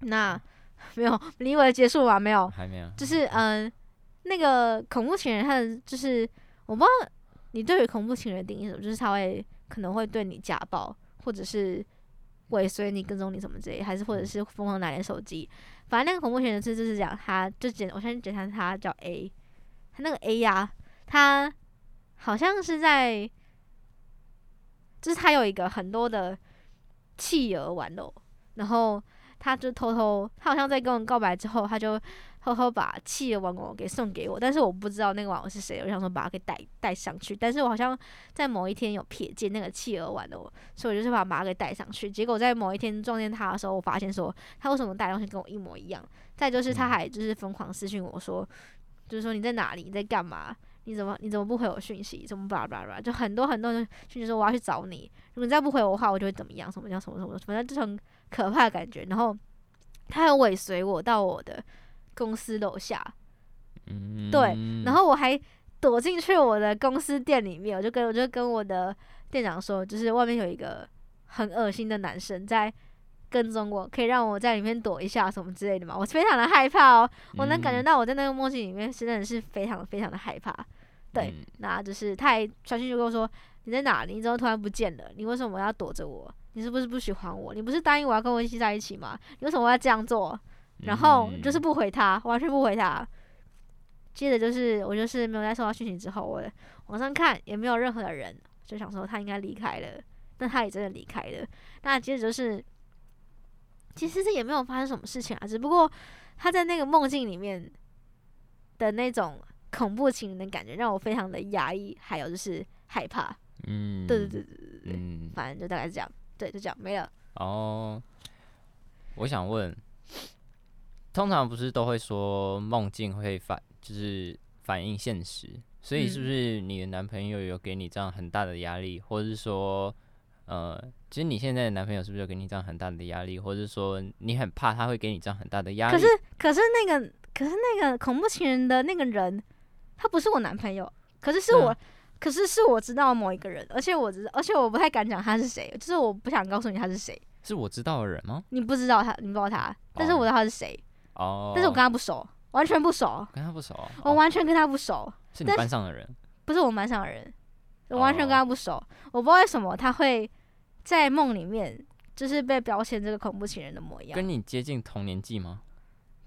那 [LAUGHS] 没有，你以为结束吗？没有，还没有。就是嗯、呃，那个恐怖情人，他的就是我不知道你对于恐怖情人的定义是什么，就是他会可能会对你家暴，或者是。尾随你、跟踪你什么之类，还是或者是疯狂拿你手机，反正那个恐怖情人是就是讲，他就简，我先简单，他叫 A，他那个 A 呀、啊，他好像是在，就是他有一个很多的企鹅玩偶，然后他就偷偷，他好像在跟我告白之后，他就。偷偷把企鹅玩偶给送给我，但是我不知道那个玩偶是谁，我想说把它给带带上去。但是我好像在某一天有瞥见那个企鹅玩偶，所以我就是把它给带上去。结果在某一天撞见他的时候，我发现说他为什么带东西跟我一模一样？再就是他还就是疯狂私讯我说，就是说你在哪里？你在干嘛？你怎么你怎么不回我讯息？怎么巴拉巴拉？就很多很多人讯息说我要去找你，如果你再不回我的话，我就会怎么样？什么叫什么什么？反正就很可怕的感觉。然后。他还尾随我到我的公司楼下，嗯，对，然后我还躲进去我的公司店里面，我就跟我就跟我的店长说，就是外面有一个很恶心的男生在跟踪我，可以让我在里面躲一下什么之类的嘛？我非常的害怕哦，我能感觉到我在那个梦境里面，真的是非常非常的害怕。对，嗯、那就是他还传讯就跟我说：“你在哪里？你怎么突然不见了？你为什么要躲着我？你是不是不喜欢我？你不是答应我要跟我一起在一起吗？你为什么要这样做？”然后就是不回他，完全不回他。接着就是我就是没有再收到讯息之后，我往上看也没有任何的人，就想说他应该离开了。但他也真的离开了。那接着就是，其实这也没有发生什么事情啊，只不过他在那个梦境里面的那种。恐怖情人的感觉让我非常的压抑，还有就是害怕。嗯，对对对对对对，嗯，反正就大概是这样，对，就这样没了。哦，我想问，通常不是都会说梦境会反，就是反映现实，所以是不是你的男朋友有给你这样很大的压力，或者是说，呃，其实你现在的男朋友是不是有给你这样很大的压力，或者是说你很怕他会给你这样很大的压力？可是，可是那个，可是那个恐怖情人的那个人。他不是我男朋友，可是是我，嗯、可是是我知道某一个人，而且我知道，而且我不太敢讲他是谁，就是我不想告诉你他是谁。是我知道的人吗？你不知道他，你不知道他，但是我知道他是谁。哦。但是我跟他不熟，完全不熟。跟他不熟。我完全跟他不熟。哦、是你班上的人？不是我们班上的人，我完全跟他不熟。哦、我不知道为什么他会在梦里面，就是被标签这个恐怖情人的模样。跟你接近同年纪吗？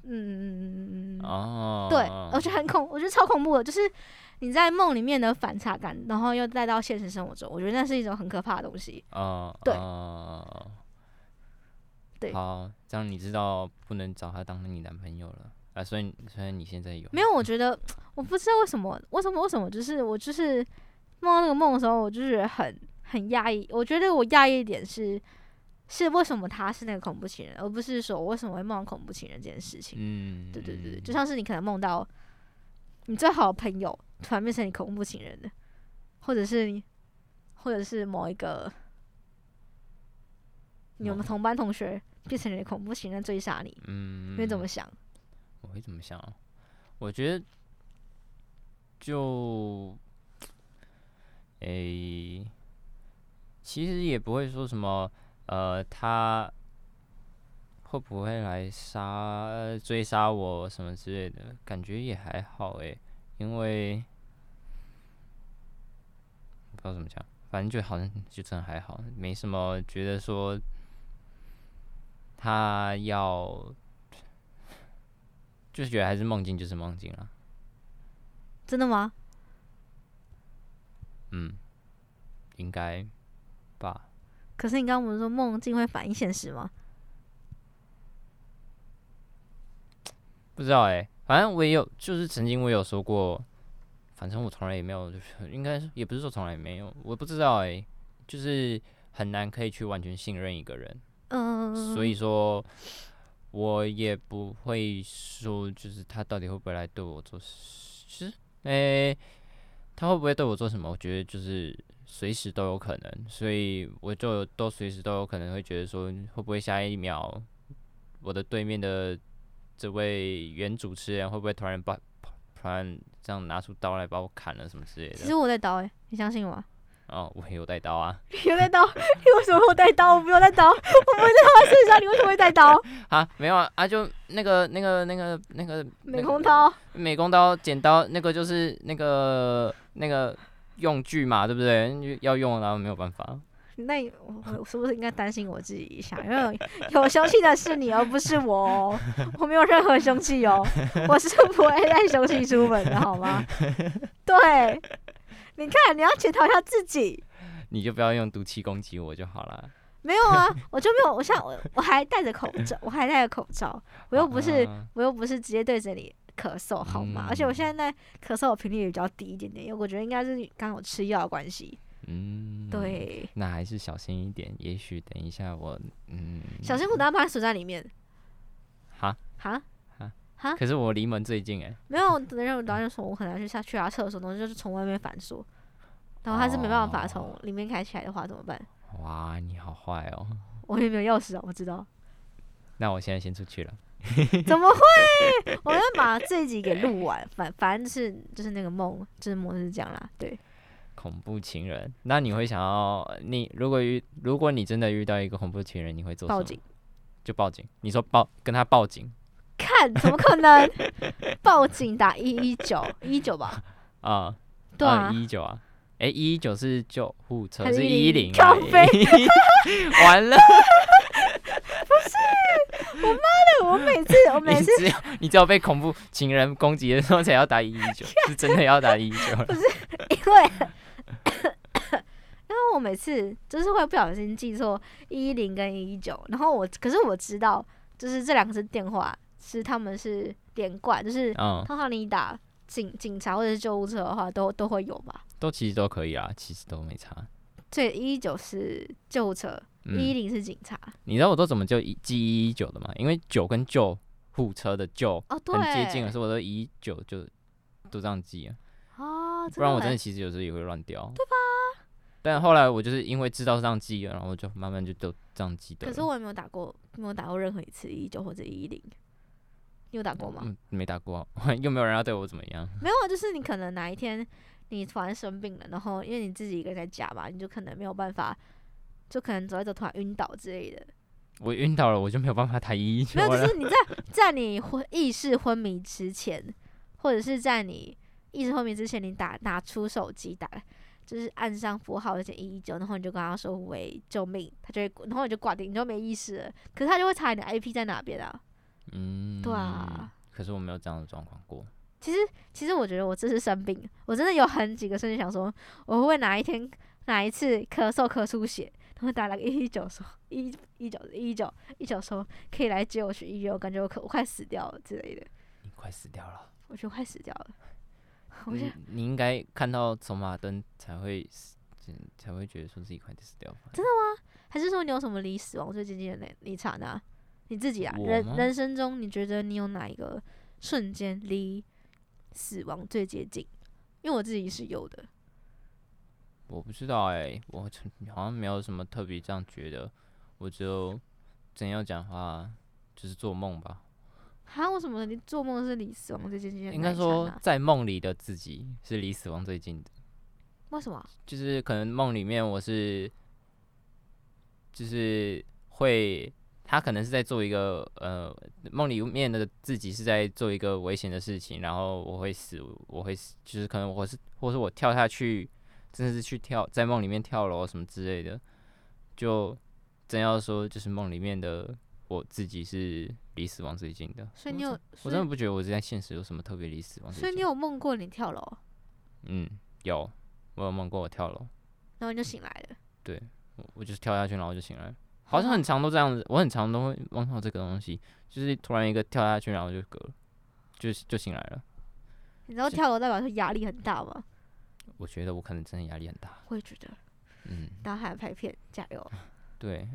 嗯嗯嗯嗯哦，对，我觉得很恐，我觉得超恐怖的，就是你在梦里面的反差感，然后又带到现实生活中，我觉得那是一种很可怕的东西。哦，对，哦、对，好，这样你知道不能找他当你男朋友了啊？所以，所以你现在有没有？我觉得我不知道为什么，为什么？为什么？就是我就是梦到那个梦的时候，我就觉得很很压抑。我觉得我压抑一点是。是为什么他是那个恐怖情人，而不是说我为什么会梦到恐怖情人这件事情？嗯，对对对，就像是你可能梦到你最好的朋友突然变成你恐怖情人的，或者是你，或者是某一个你们同班同学变成你的恐怖情人追杀你。嗯，你会怎么想？我会怎么想？我觉得就，诶、欸，其实也不会说什么。呃，他会不会来杀追杀我什么之类的？感觉也还好诶，因为不知道怎么讲，反正就好像就真的还好，没什么觉得说他要，就是觉得还是梦境就是梦境啊。真的吗？嗯，应该吧。可是你刚刚不是说梦境会反映现实吗？不知道哎、欸，反正我也有，就是曾经我有说过，反正我从来也没有，就是应该也不是说从来没有，我不知道哎、欸，就是很难可以去完全信任一个人，嗯，所以说，我也不会说，就是他到底会不会来对我做事，其实，哎，他会不会对我做什么？我觉得就是。随时都有可能，所以我就都随时都有可能会觉得说，会不会下一秒我的对面的这位原主持人会不会突然把突然这样拿出刀来把我砍了什么之类的？其实我在刀哎、欸，你相信我？哦，我有带刀啊！[LAUGHS] 有带刀？[LAUGHS] 你为什么会带刀？我没有带刀，我不会在他身上，你为什么会带刀？[LAUGHS] 啊，没有啊，啊就那个那个那个那个美工刀，美工刀剪刀那个就是那个那个。用具嘛，对不对？要用，然后没有办法。那我我是不是应该担心我自己一下？因为有凶器的是你，而不是我哦。我没有任何凶器哦，我是不会带凶器出门的，好吗？对，你看，你要检讨一下自己。你就不要用毒气攻击我就好了。没有啊，我就没有。我像我我还戴着口罩，[LAUGHS] 我还戴着口罩，我又不是我又不是直接对着你。咳嗽好吗？嗯、而且我现在咳嗽的频率也比较低一点点，因为我觉得应该是刚好吃药的关系。嗯，对。那还是小心一点。也许等一下我，嗯，小心不要把它锁在里面。哈？哈？哈？可是我离门最近哎。没有，等阵我导演说，我可能要去下去他厕所，然后就是从外面反锁，然后他是没办法从里面开起来的话怎么办？哇，你好坏哦！我也没有钥匙啊，我知道。那我现在先出去了。怎么会？我要把这一集给录完。反反正是就是那个梦，就是梦是这样啦。对，恐怖情人，那你会想要你如果遇如果你真的遇到一个恐怖情人，你会做什么？报警。就报警。你说报跟他报警？看，怎么可能？报警打一一九一九吧？啊，[LAUGHS] 对啊，一一九啊。哎，一一九是救护车，还是一一零。靠北。完了。[LAUGHS] 不是，我妈的！我每次，我每次，[LAUGHS] 你只有你只有被恐怖情人攻击的时候才要打一一九，是真的要打一一九。不是因为，因为我每次就是会不小心记错一一零跟一一九，然后我可是我知道，就是这两个是电话，是他们是连贯，就是通常你打警警察或者是救护车的话，都都会有吧？都其实都可以啊，其实都没差。对，一一九是救护车。一一零是警察，你知道我都怎么就记一一九的吗？因为九跟救护车的救很接近的，所以我都一一九就都这样记啊。哦，不然我真的其实有时候也会乱掉，对吧？但后来我就是因为知道是这样记了，然后就慢慢就都这样记得。可是我也没有打过，没有打过任何一次一一九或者一一零。你有打过吗？嗯，没打过，[LAUGHS] 又没有人要对我怎么样。没有啊，就是你可能哪一天你突然生病了，然后因为你自己一个人在家嘛，你就可能没有办法。就可能走一走突然晕倒之类的，我晕倒了，我就没有办法打一一九。没有，就是你在在你昏意识昏迷之前，或者是在你意识昏迷之前，你打拿出手机打，就是按上符号而且一一九，然后你就跟他说喂救命，他就会，然后你就挂掉，你就没意识了。可是他就会查你的 IP 在哪边啊？嗯，对啊。可是我没有这样的状况过。其实其实我觉得我这是生病，我真的有很几个瞬间想说，我会哪一天哪一次咳嗽咳出血？我打了个一一九说一一九一九一九说可以来接我去医院，我感觉我可我快死掉了之类的。你快死掉了？我觉得快死掉了。[LAUGHS] 我觉得你应该看到走马灯才会才会觉得说自己快死掉。真的吗？还是说你有什么离死亡最接近的那一刹那？你自己啊，人人生中你觉得你有哪一个瞬间离死亡最接近？因为我自己是有的。我不知道哎、欸，我好像没有什么特别这样觉得。我只有真要讲话，就是做梦吧。哈？为什么你做梦是离死亡最接近？应该说，在梦里的自己是离死亡最近的。为什么？就是可能梦里面我是，就是会，他可能是在做一个呃，梦里面的自己是在做一个危险的事情，然后我会死，我会死，就是可能我是，或者是我跳下去。真的是去跳，在梦里面跳楼什么之类的，就真要说，就是梦里面的我自己是离死亡最近的。所以你有，我真的不觉得我在现实有什么特别离死亡。所以你有梦过你跳楼？嗯，有，我有梦过我跳楼，然后你就醒来了。对，我我就是跳下去，然后就醒来了。好像很长都这样子，我很长都会梦到这个东西，就是突然一个跳下去，然后就嗝了，就就醒来了。你知道跳楼代表说压力很大吗？我觉得我可能真的压力很大。我也觉得，嗯，大家还拍片，加油。对，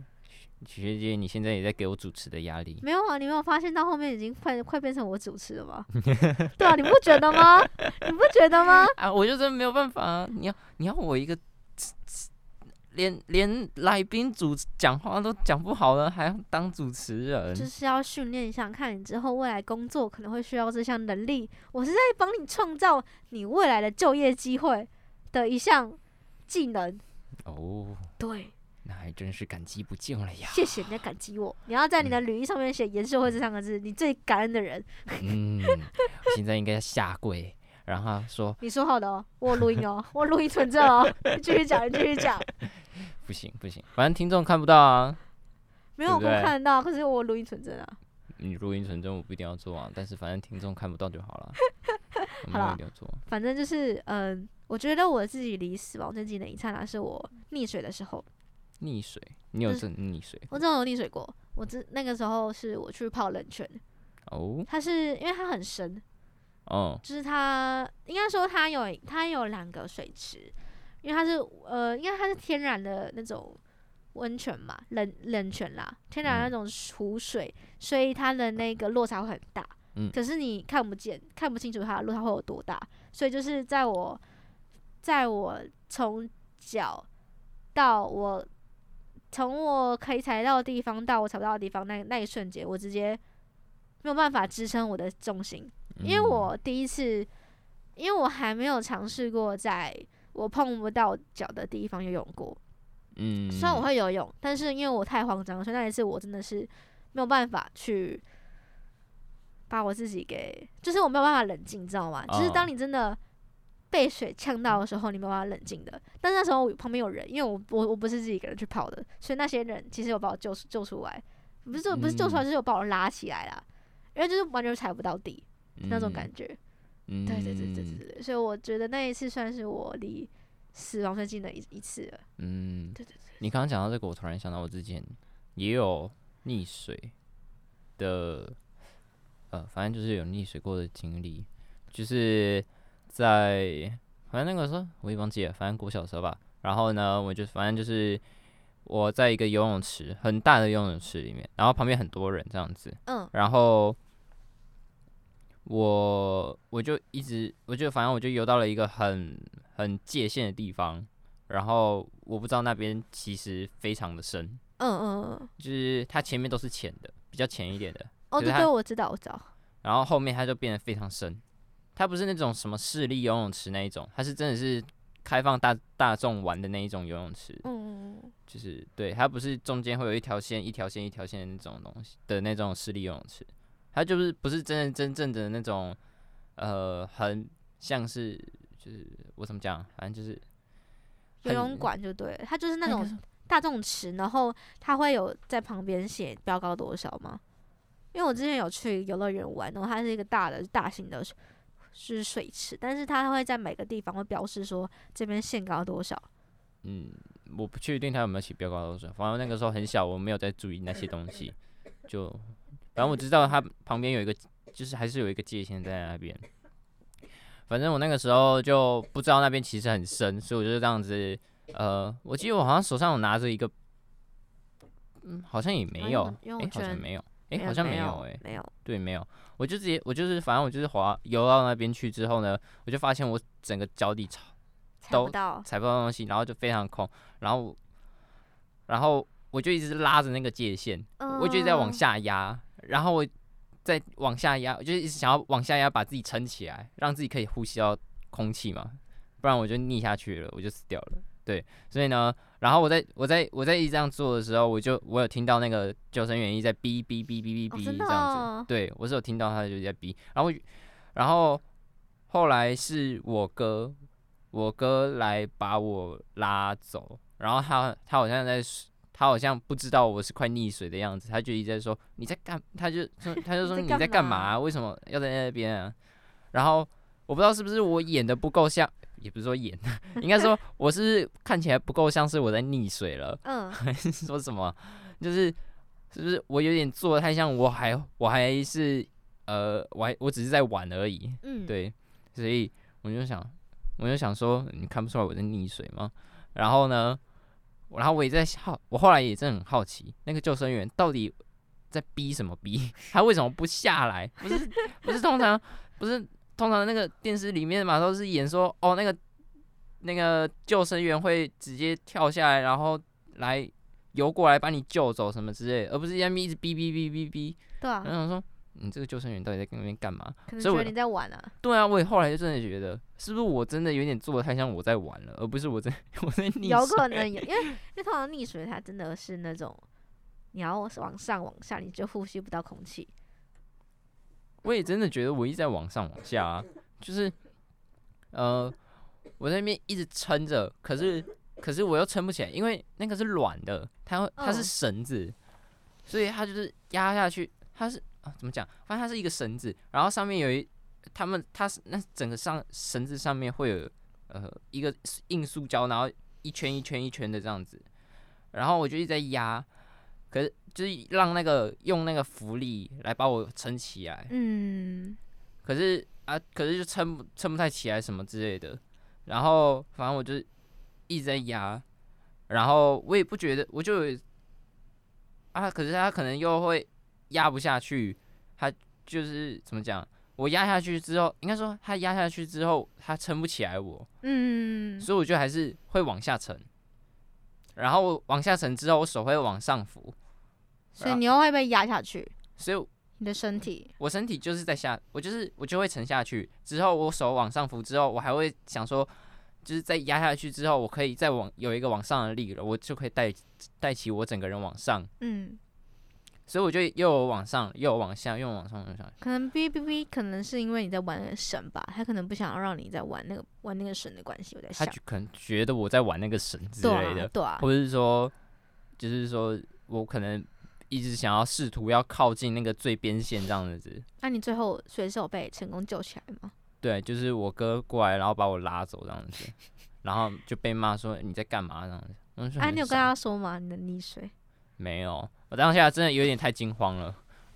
学姐，你现在也在给我主持的压力。没有啊，你没有发现到后面已经快快变成我主持了吗？[LAUGHS] 对啊，你不觉得吗？你不觉得吗？[LAUGHS] 啊，我就真的没有办法啊！你要你要我一个连连来宾主讲话都讲不好了，还要当主持人？就是要训练一下，看你之后未来工作可能会需要这项能力。我是在帮你创造你未来的就业机会的一项技能。哦，对，那还真是感激不尽了呀！谢谢你在感激我。你要在你的履历上面写“颜社会”这三个字，你最感恩的人。嗯，我现在应该要下跪。然后说：[LAUGHS] “你说好的哦，我录音哦，我录音存证哦，你继续讲，你继续讲。[LAUGHS] 不行不行，反正听众看不到啊。没有，对对我看得到，可是我录音存证啊。你录音存证，我不一定要做啊，但是反正听众看不到就好了。[LAUGHS] 好了，反正就是，嗯、呃，我觉得我自己离死亡最近的一刹那是我溺水的时候。溺水？你有这溺水？我真的有溺水过。我之那个时候是我去泡冷泉。哦。它是因为它很深。哦，就是它，应该说它有它有两个水池，因为它是呃，因为它是天然的那种温泉嘛，冷冷泉啦，天然的那种湖水，嗯、所以它的那个落差会很大。嗯，可是你看不见，看不清楚它的落差会有多大，所以就是在我，在我从脚到我从我可以踩到的地方到我踩不到的地方，那那一瞬间，我直接没有办法支撑我的重心，因为我第一次，因为我还没有尝试过在我碰不到脚的地方游泳过。嗯，虽然我会游泳，但是因为我太慌张，所以那一次我真的是没有办法去把我自己给，就是我没有办法冷静，你知道吗？哦、就是当你真的被水呛到的时候，你没有办法冷静的。但是那时候我旁边有人，因为我我我不是自己一个人去跑的，所以那些人其实有把我救救出来，不是不是救出来，就是有把我拉起来啦，因为就是完全踩不到底、嗯、那种感觉。嗯，对对对对对对，所以我觉得那一次算是我离。死亡最近的一一次了。嗯，对对对。你刚刚讲到这个，我突然想到我之前也有溺水的，呃，反正就是有溺水过的经历，就是在反正那个时候我也忘记了，反正国小的时候吧。然后呢，我就反正就是我在一个游泳池，很大的游泳池里面，然后旁边很多人这样子。嗯。然后我我就一直，我就反正我就游到了一个很。很界限的地方，然后我不知道那边其实非常的深，嗯嗯嗯，就是它前面都是浅的，比较浅一点的。哦，对对，我知道，我知道。然后后面它就变得非常深，它不是那种什么势力游泳池那一种，它是真的是开放大大众玩的那一种游泳池。嗯嗯，就是对，它不是中间会有一条线、一条线、一条线的那种东西的那种势力游泳池，它就是不是真正真正的那种，呃，很像是。就是我怎么讲，反正就是游泳馆就对了，它就是那种大众池，然后它会有在旁边写标高多少吗？因为我之前有去游乐园玩，然后它是一个大的、大型的，是水池，但是它会在每个地方会标示说这边限高多少。嗯，我不确定它有没有写标高多少，反正那个时候很小，我没有在注意那些东西。就反正我知道它旁边有一个，就是还是有一个界限在那边。反正我那个时候就不知道那边其实很深，所以我就这样子，呃，我记得我好像手上有拿着一个，嗯，好像也没有，哎、欸，好像没有，哎、欸，好像没有、欸，哎，没有，对，没有，我就直接，我就是，反正我就是滑游到那边去之后呢，我就发现我整个脚底踩都踩不到东西，然后就非常空，然后，然后我就一直拉着那个界限，我就一直在往下压，然后我。再往下压，我就一直想要往下压，把自己撑起来，让自己可以呼吸到空气嘛，不然我就溺下去了，我就死掉了。对，所以呢，然后我在我在我在一直这样做的时候，我就我有听到那个救生员一直在哔哔哔哔哔哔这样子，对我是有听到他就在哔，然后然后后来是我哥，我哥来把我拉走，然后他他好像在。他好像不知道我是快溺水的样子，他就一直在说你在干，他就说他就说你在干嘛啊？为什么要在那边啊？然后我不知道是不是我演的不够像，也不是说演，[LAUGHS] 应该说 [LAUGHS] 我是看起来不够像是我在溺水了，嗯，[LAUGHS] 还是说什么？就是是不是我有点做的太像，我还我还是呃，我还我只是在玩而已，嗯，对，所以我就想，我就想说，你看不出来我在溺水吗？然后呢？然后我也在好，我后来也真的很好奇，那个救生员到底在逼什么逼？[LAUGHS] 他为什么不下来？不是不是通常不是通常那个电视里面嘛，都是演说哦，那个那个救生员会直接跳下来，然后来游过来把你救走什么之类的，而不是一边一直逼逼逼逼逼。对啊，然后说。你这个救生员到底在那边干嘛？可能觉得你在玩啊。对啊，我也后来就真的觉得，是不是我真的有点做的太像我在玩了，而不是我在 [LAUGHS] 我在溺水。有可能有，因为因为通常溺水它真的是那种，你要往上往下，你就呼吸不到空气。我也真的觉得我一直在往上往下啊，就是呃，我在那边一直撑着，可是可是我又撑不起来，因为那个是软的，它它是绳子，所以它就是压下去，它是。啊、怎么讲？反正它是一个绳子，然后上面有一，他们它是那整个上绳子上面会有呃一个硬塑胶，然后一圈一圈一圈的这样子，然后我就一直在压，可是就是让那个用那个浮力来把我撑起来，嗯，可是啊，可是就撑不撑不太起来什么之类的，然后反正我就一直在压，然后我也不觉得，我就啊，可是他可能又会。压不下去，他就是怎么讲？我压下去之后，应该说他压下去之后，他撑不起来我。嗯，所以我觉得还是会往下沉。然后往下沉之后，我手会往上浮，所以你又会被压下去。所以你的身体，我身体就是在下，我就是我就会沉下去。之后我手往上浮之后，我还会想说，就是在压下去之后，我可以再往有一个往上的力了，我就可以带带起我整个人往上。嗯。所以我就又有往上，又有往下，又有往上，又往上。可能 B B B 可能是因为你在玩那个绳吧，他可能不想要让你在玩那个玩那个绳的关系。我在想，他可能觉得我在玩那个绳之类的，对啊，或者是说，就是说我可能一直想要试图要靠近那个最边线这样子。那你最后随手被成功救起来吗？对，就是我哥过来，然后把我拉走这样子，然后就被骂说你在干嘛这样子。哎、啊，你有跟他说吗？你的溺水？没有。我当下真的有点太惊慌了，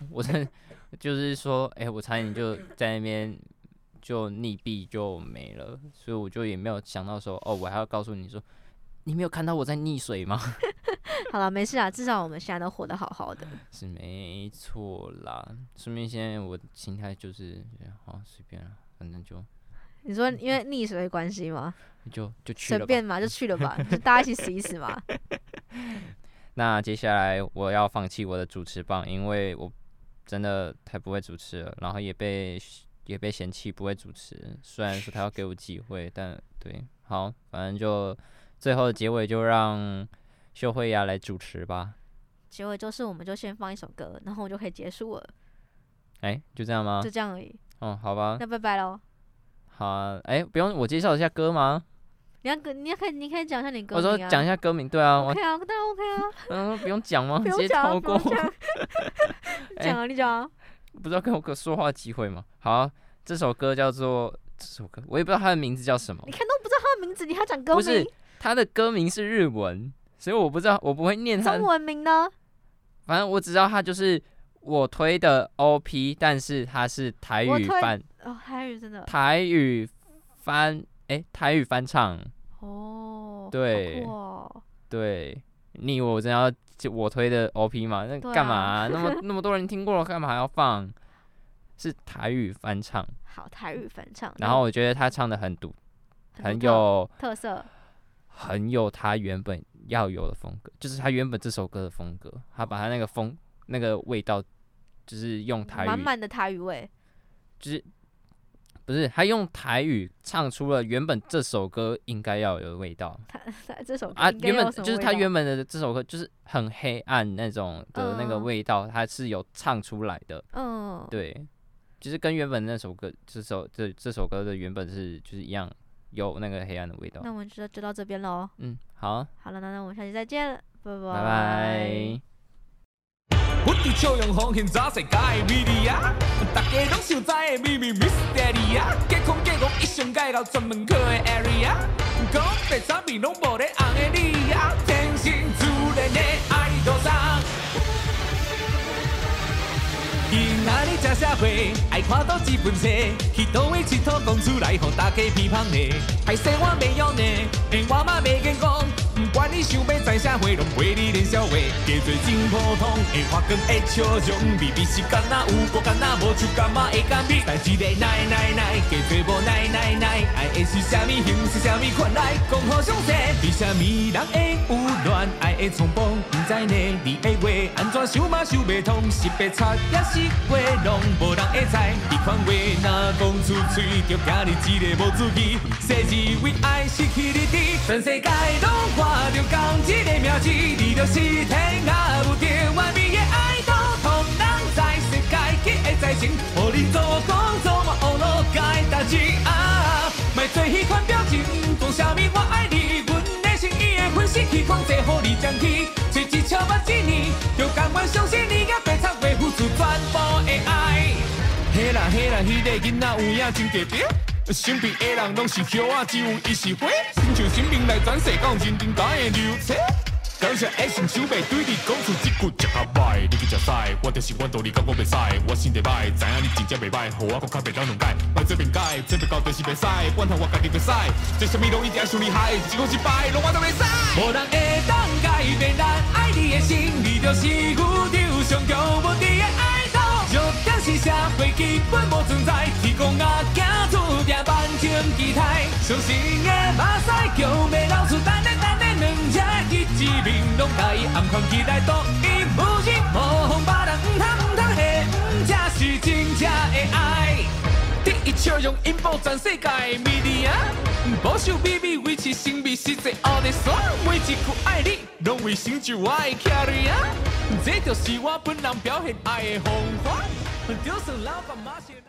我真的就是说，哎、欸，我差点就在那边就溺毙就没了，所以我就也没有想到说，哦，我还要告诉你说，你没有看到我在溺水吗？[LAUGHS] 好了，没事啊，至少我们现在都活得好好的，是没错啦。顺便现在我心态就是，好随便了，反正就你说因为溺水的关系吗？就就去了，随便嘛，就去了吧，就大家一起死一死嘛。[LAUGHS] 那接下来我要放弃我的主持棒，因为我真的太不会主持了，然后也被也被嫌弃不会主持。虽然说他要给我机会，但对，好，反正就最后的结尾就让秀慧雅来主持吧。结尾就是我们就先放一首歌，然后我就可以结束了。哎、欸，就这样吗？就这样而已。哦，好吧。那拜拜喽。好啊，哎、欸，不用我介绍一下歌吗？你要歌，你要可以，你可以讲一下你歌名、啊。我说讲一下歌名，对啊。OK 啊，当然 OK 啊。嗯，不用讲吗？[LAUGHS] 不用直接跳过。[LAUGHS] 讲啊，欸、你讲啊。不知道给我个说话机会吗？好、啊，这首歌叫做这首歌，我也不知道它的名字叫什么。你看都不知道它的名字，你还讲歌名？不是，它的歌名是日文，所以我不知道，我不会念它。中文名呢？反正我只知道它就是我推的 OP，但是它是台语翻。哦，台语真的。台语翻，哎、欸，台语翻唱。哦，对，哦、对，你以为我真要就我推的 OP 吗？那干嘛、啊？那么 [LAUGHS] 那么多人听过了，干嘛还要放？是台语翻唱，好，台语翻唱。然后我觉得他唱的很独，很有特色，很有他原本要有的风格，就是他原本这首歌的风格，他把他那个风那个味道，就是用台语满满的台语味，就是。不是，他用台语唱出了原本这首歌应该要有的味道。他 [LAUGHS] 他这首啊，原本就是他原本的这首歌就是很黑暗那种的那个味道，他、嗯、是有唱出来的。嗯，对，就是跟原本那首歌这首这这首歌的原本是就是一样，有那个黑暗的味道。那我们就就到这边喽。嗯，好。好了，那那我们下期再见了，拜拜。拜拜。阮伫笑容风险早世界的美丽啊，大家拢想知的秘密 mystery 啊，隔空隔空一上街到专门去的 area，讲白差别拢无咧红的你啊，天生自然的爱多啥？今仔日食社会，爱看倒一本册，去倒位佚佗讲出来，互大家批判的，歹势我袂用呢，连我嘛袂见讲。不管你想要知社会，拢陪你。加做真普通的发光的笑容，秘密是干那有，无干那无，就感觉会干咪。但一个奶奶奶，加做无奶奶奶，爱的是啥物形是啥物款来讲好详细。为啥物人会有恋爱的冲动？不知呢，你的话安怎想嘛想袂通？是白贼也是话，拢无人会知。这款话若讲出嘴，就惊你一个无主意。世事为爱失去理智，全世界拢看着同一个名字，你就是天涯无敌完美的爱豆，同人在世界结的在情，互你做工作嘛学落该代志啊！卖做彼款表情，讲啥物我爱你，阮的心意会分析去控制，互你争气，吹一笑目一年，就甘愿相信你甲白贼会付出全部的爱。嘿啦嘿啦，迄个囡仔有影真特别。身边的人拢是猴仔，只有伊是花。亲像生命来转世，讲认真干的流星。感谢爱心手背对你讲出一句食较歹，你去食屎。我就是阮道理讲我袂使，我心地歹，知影你真正袂歹，互我讲较袂当两解。莫做变改，做变到就是袂使，管他我家己袂使。做啥物拢一定要想厉害，成功失败拢我都袂使。无人会当改变咱爱你的心，你就是宇宙上强无敌的爱。弱点是社会基本无存在，天公啊，行出名万千期待，伤心的目屎叫袂流出，等咧等咧两只一只。面拢甲伊红框起来，独一无二无风，别人唔通唔通下，这是真正的爱。第一笑容引爆全世界的魅力啊！保守秘密维持神秘，实际黑的山，每一句爱你，拢为成就我的卡瑞啊！这就是我本人表现爱的方法，就算老板骂谁。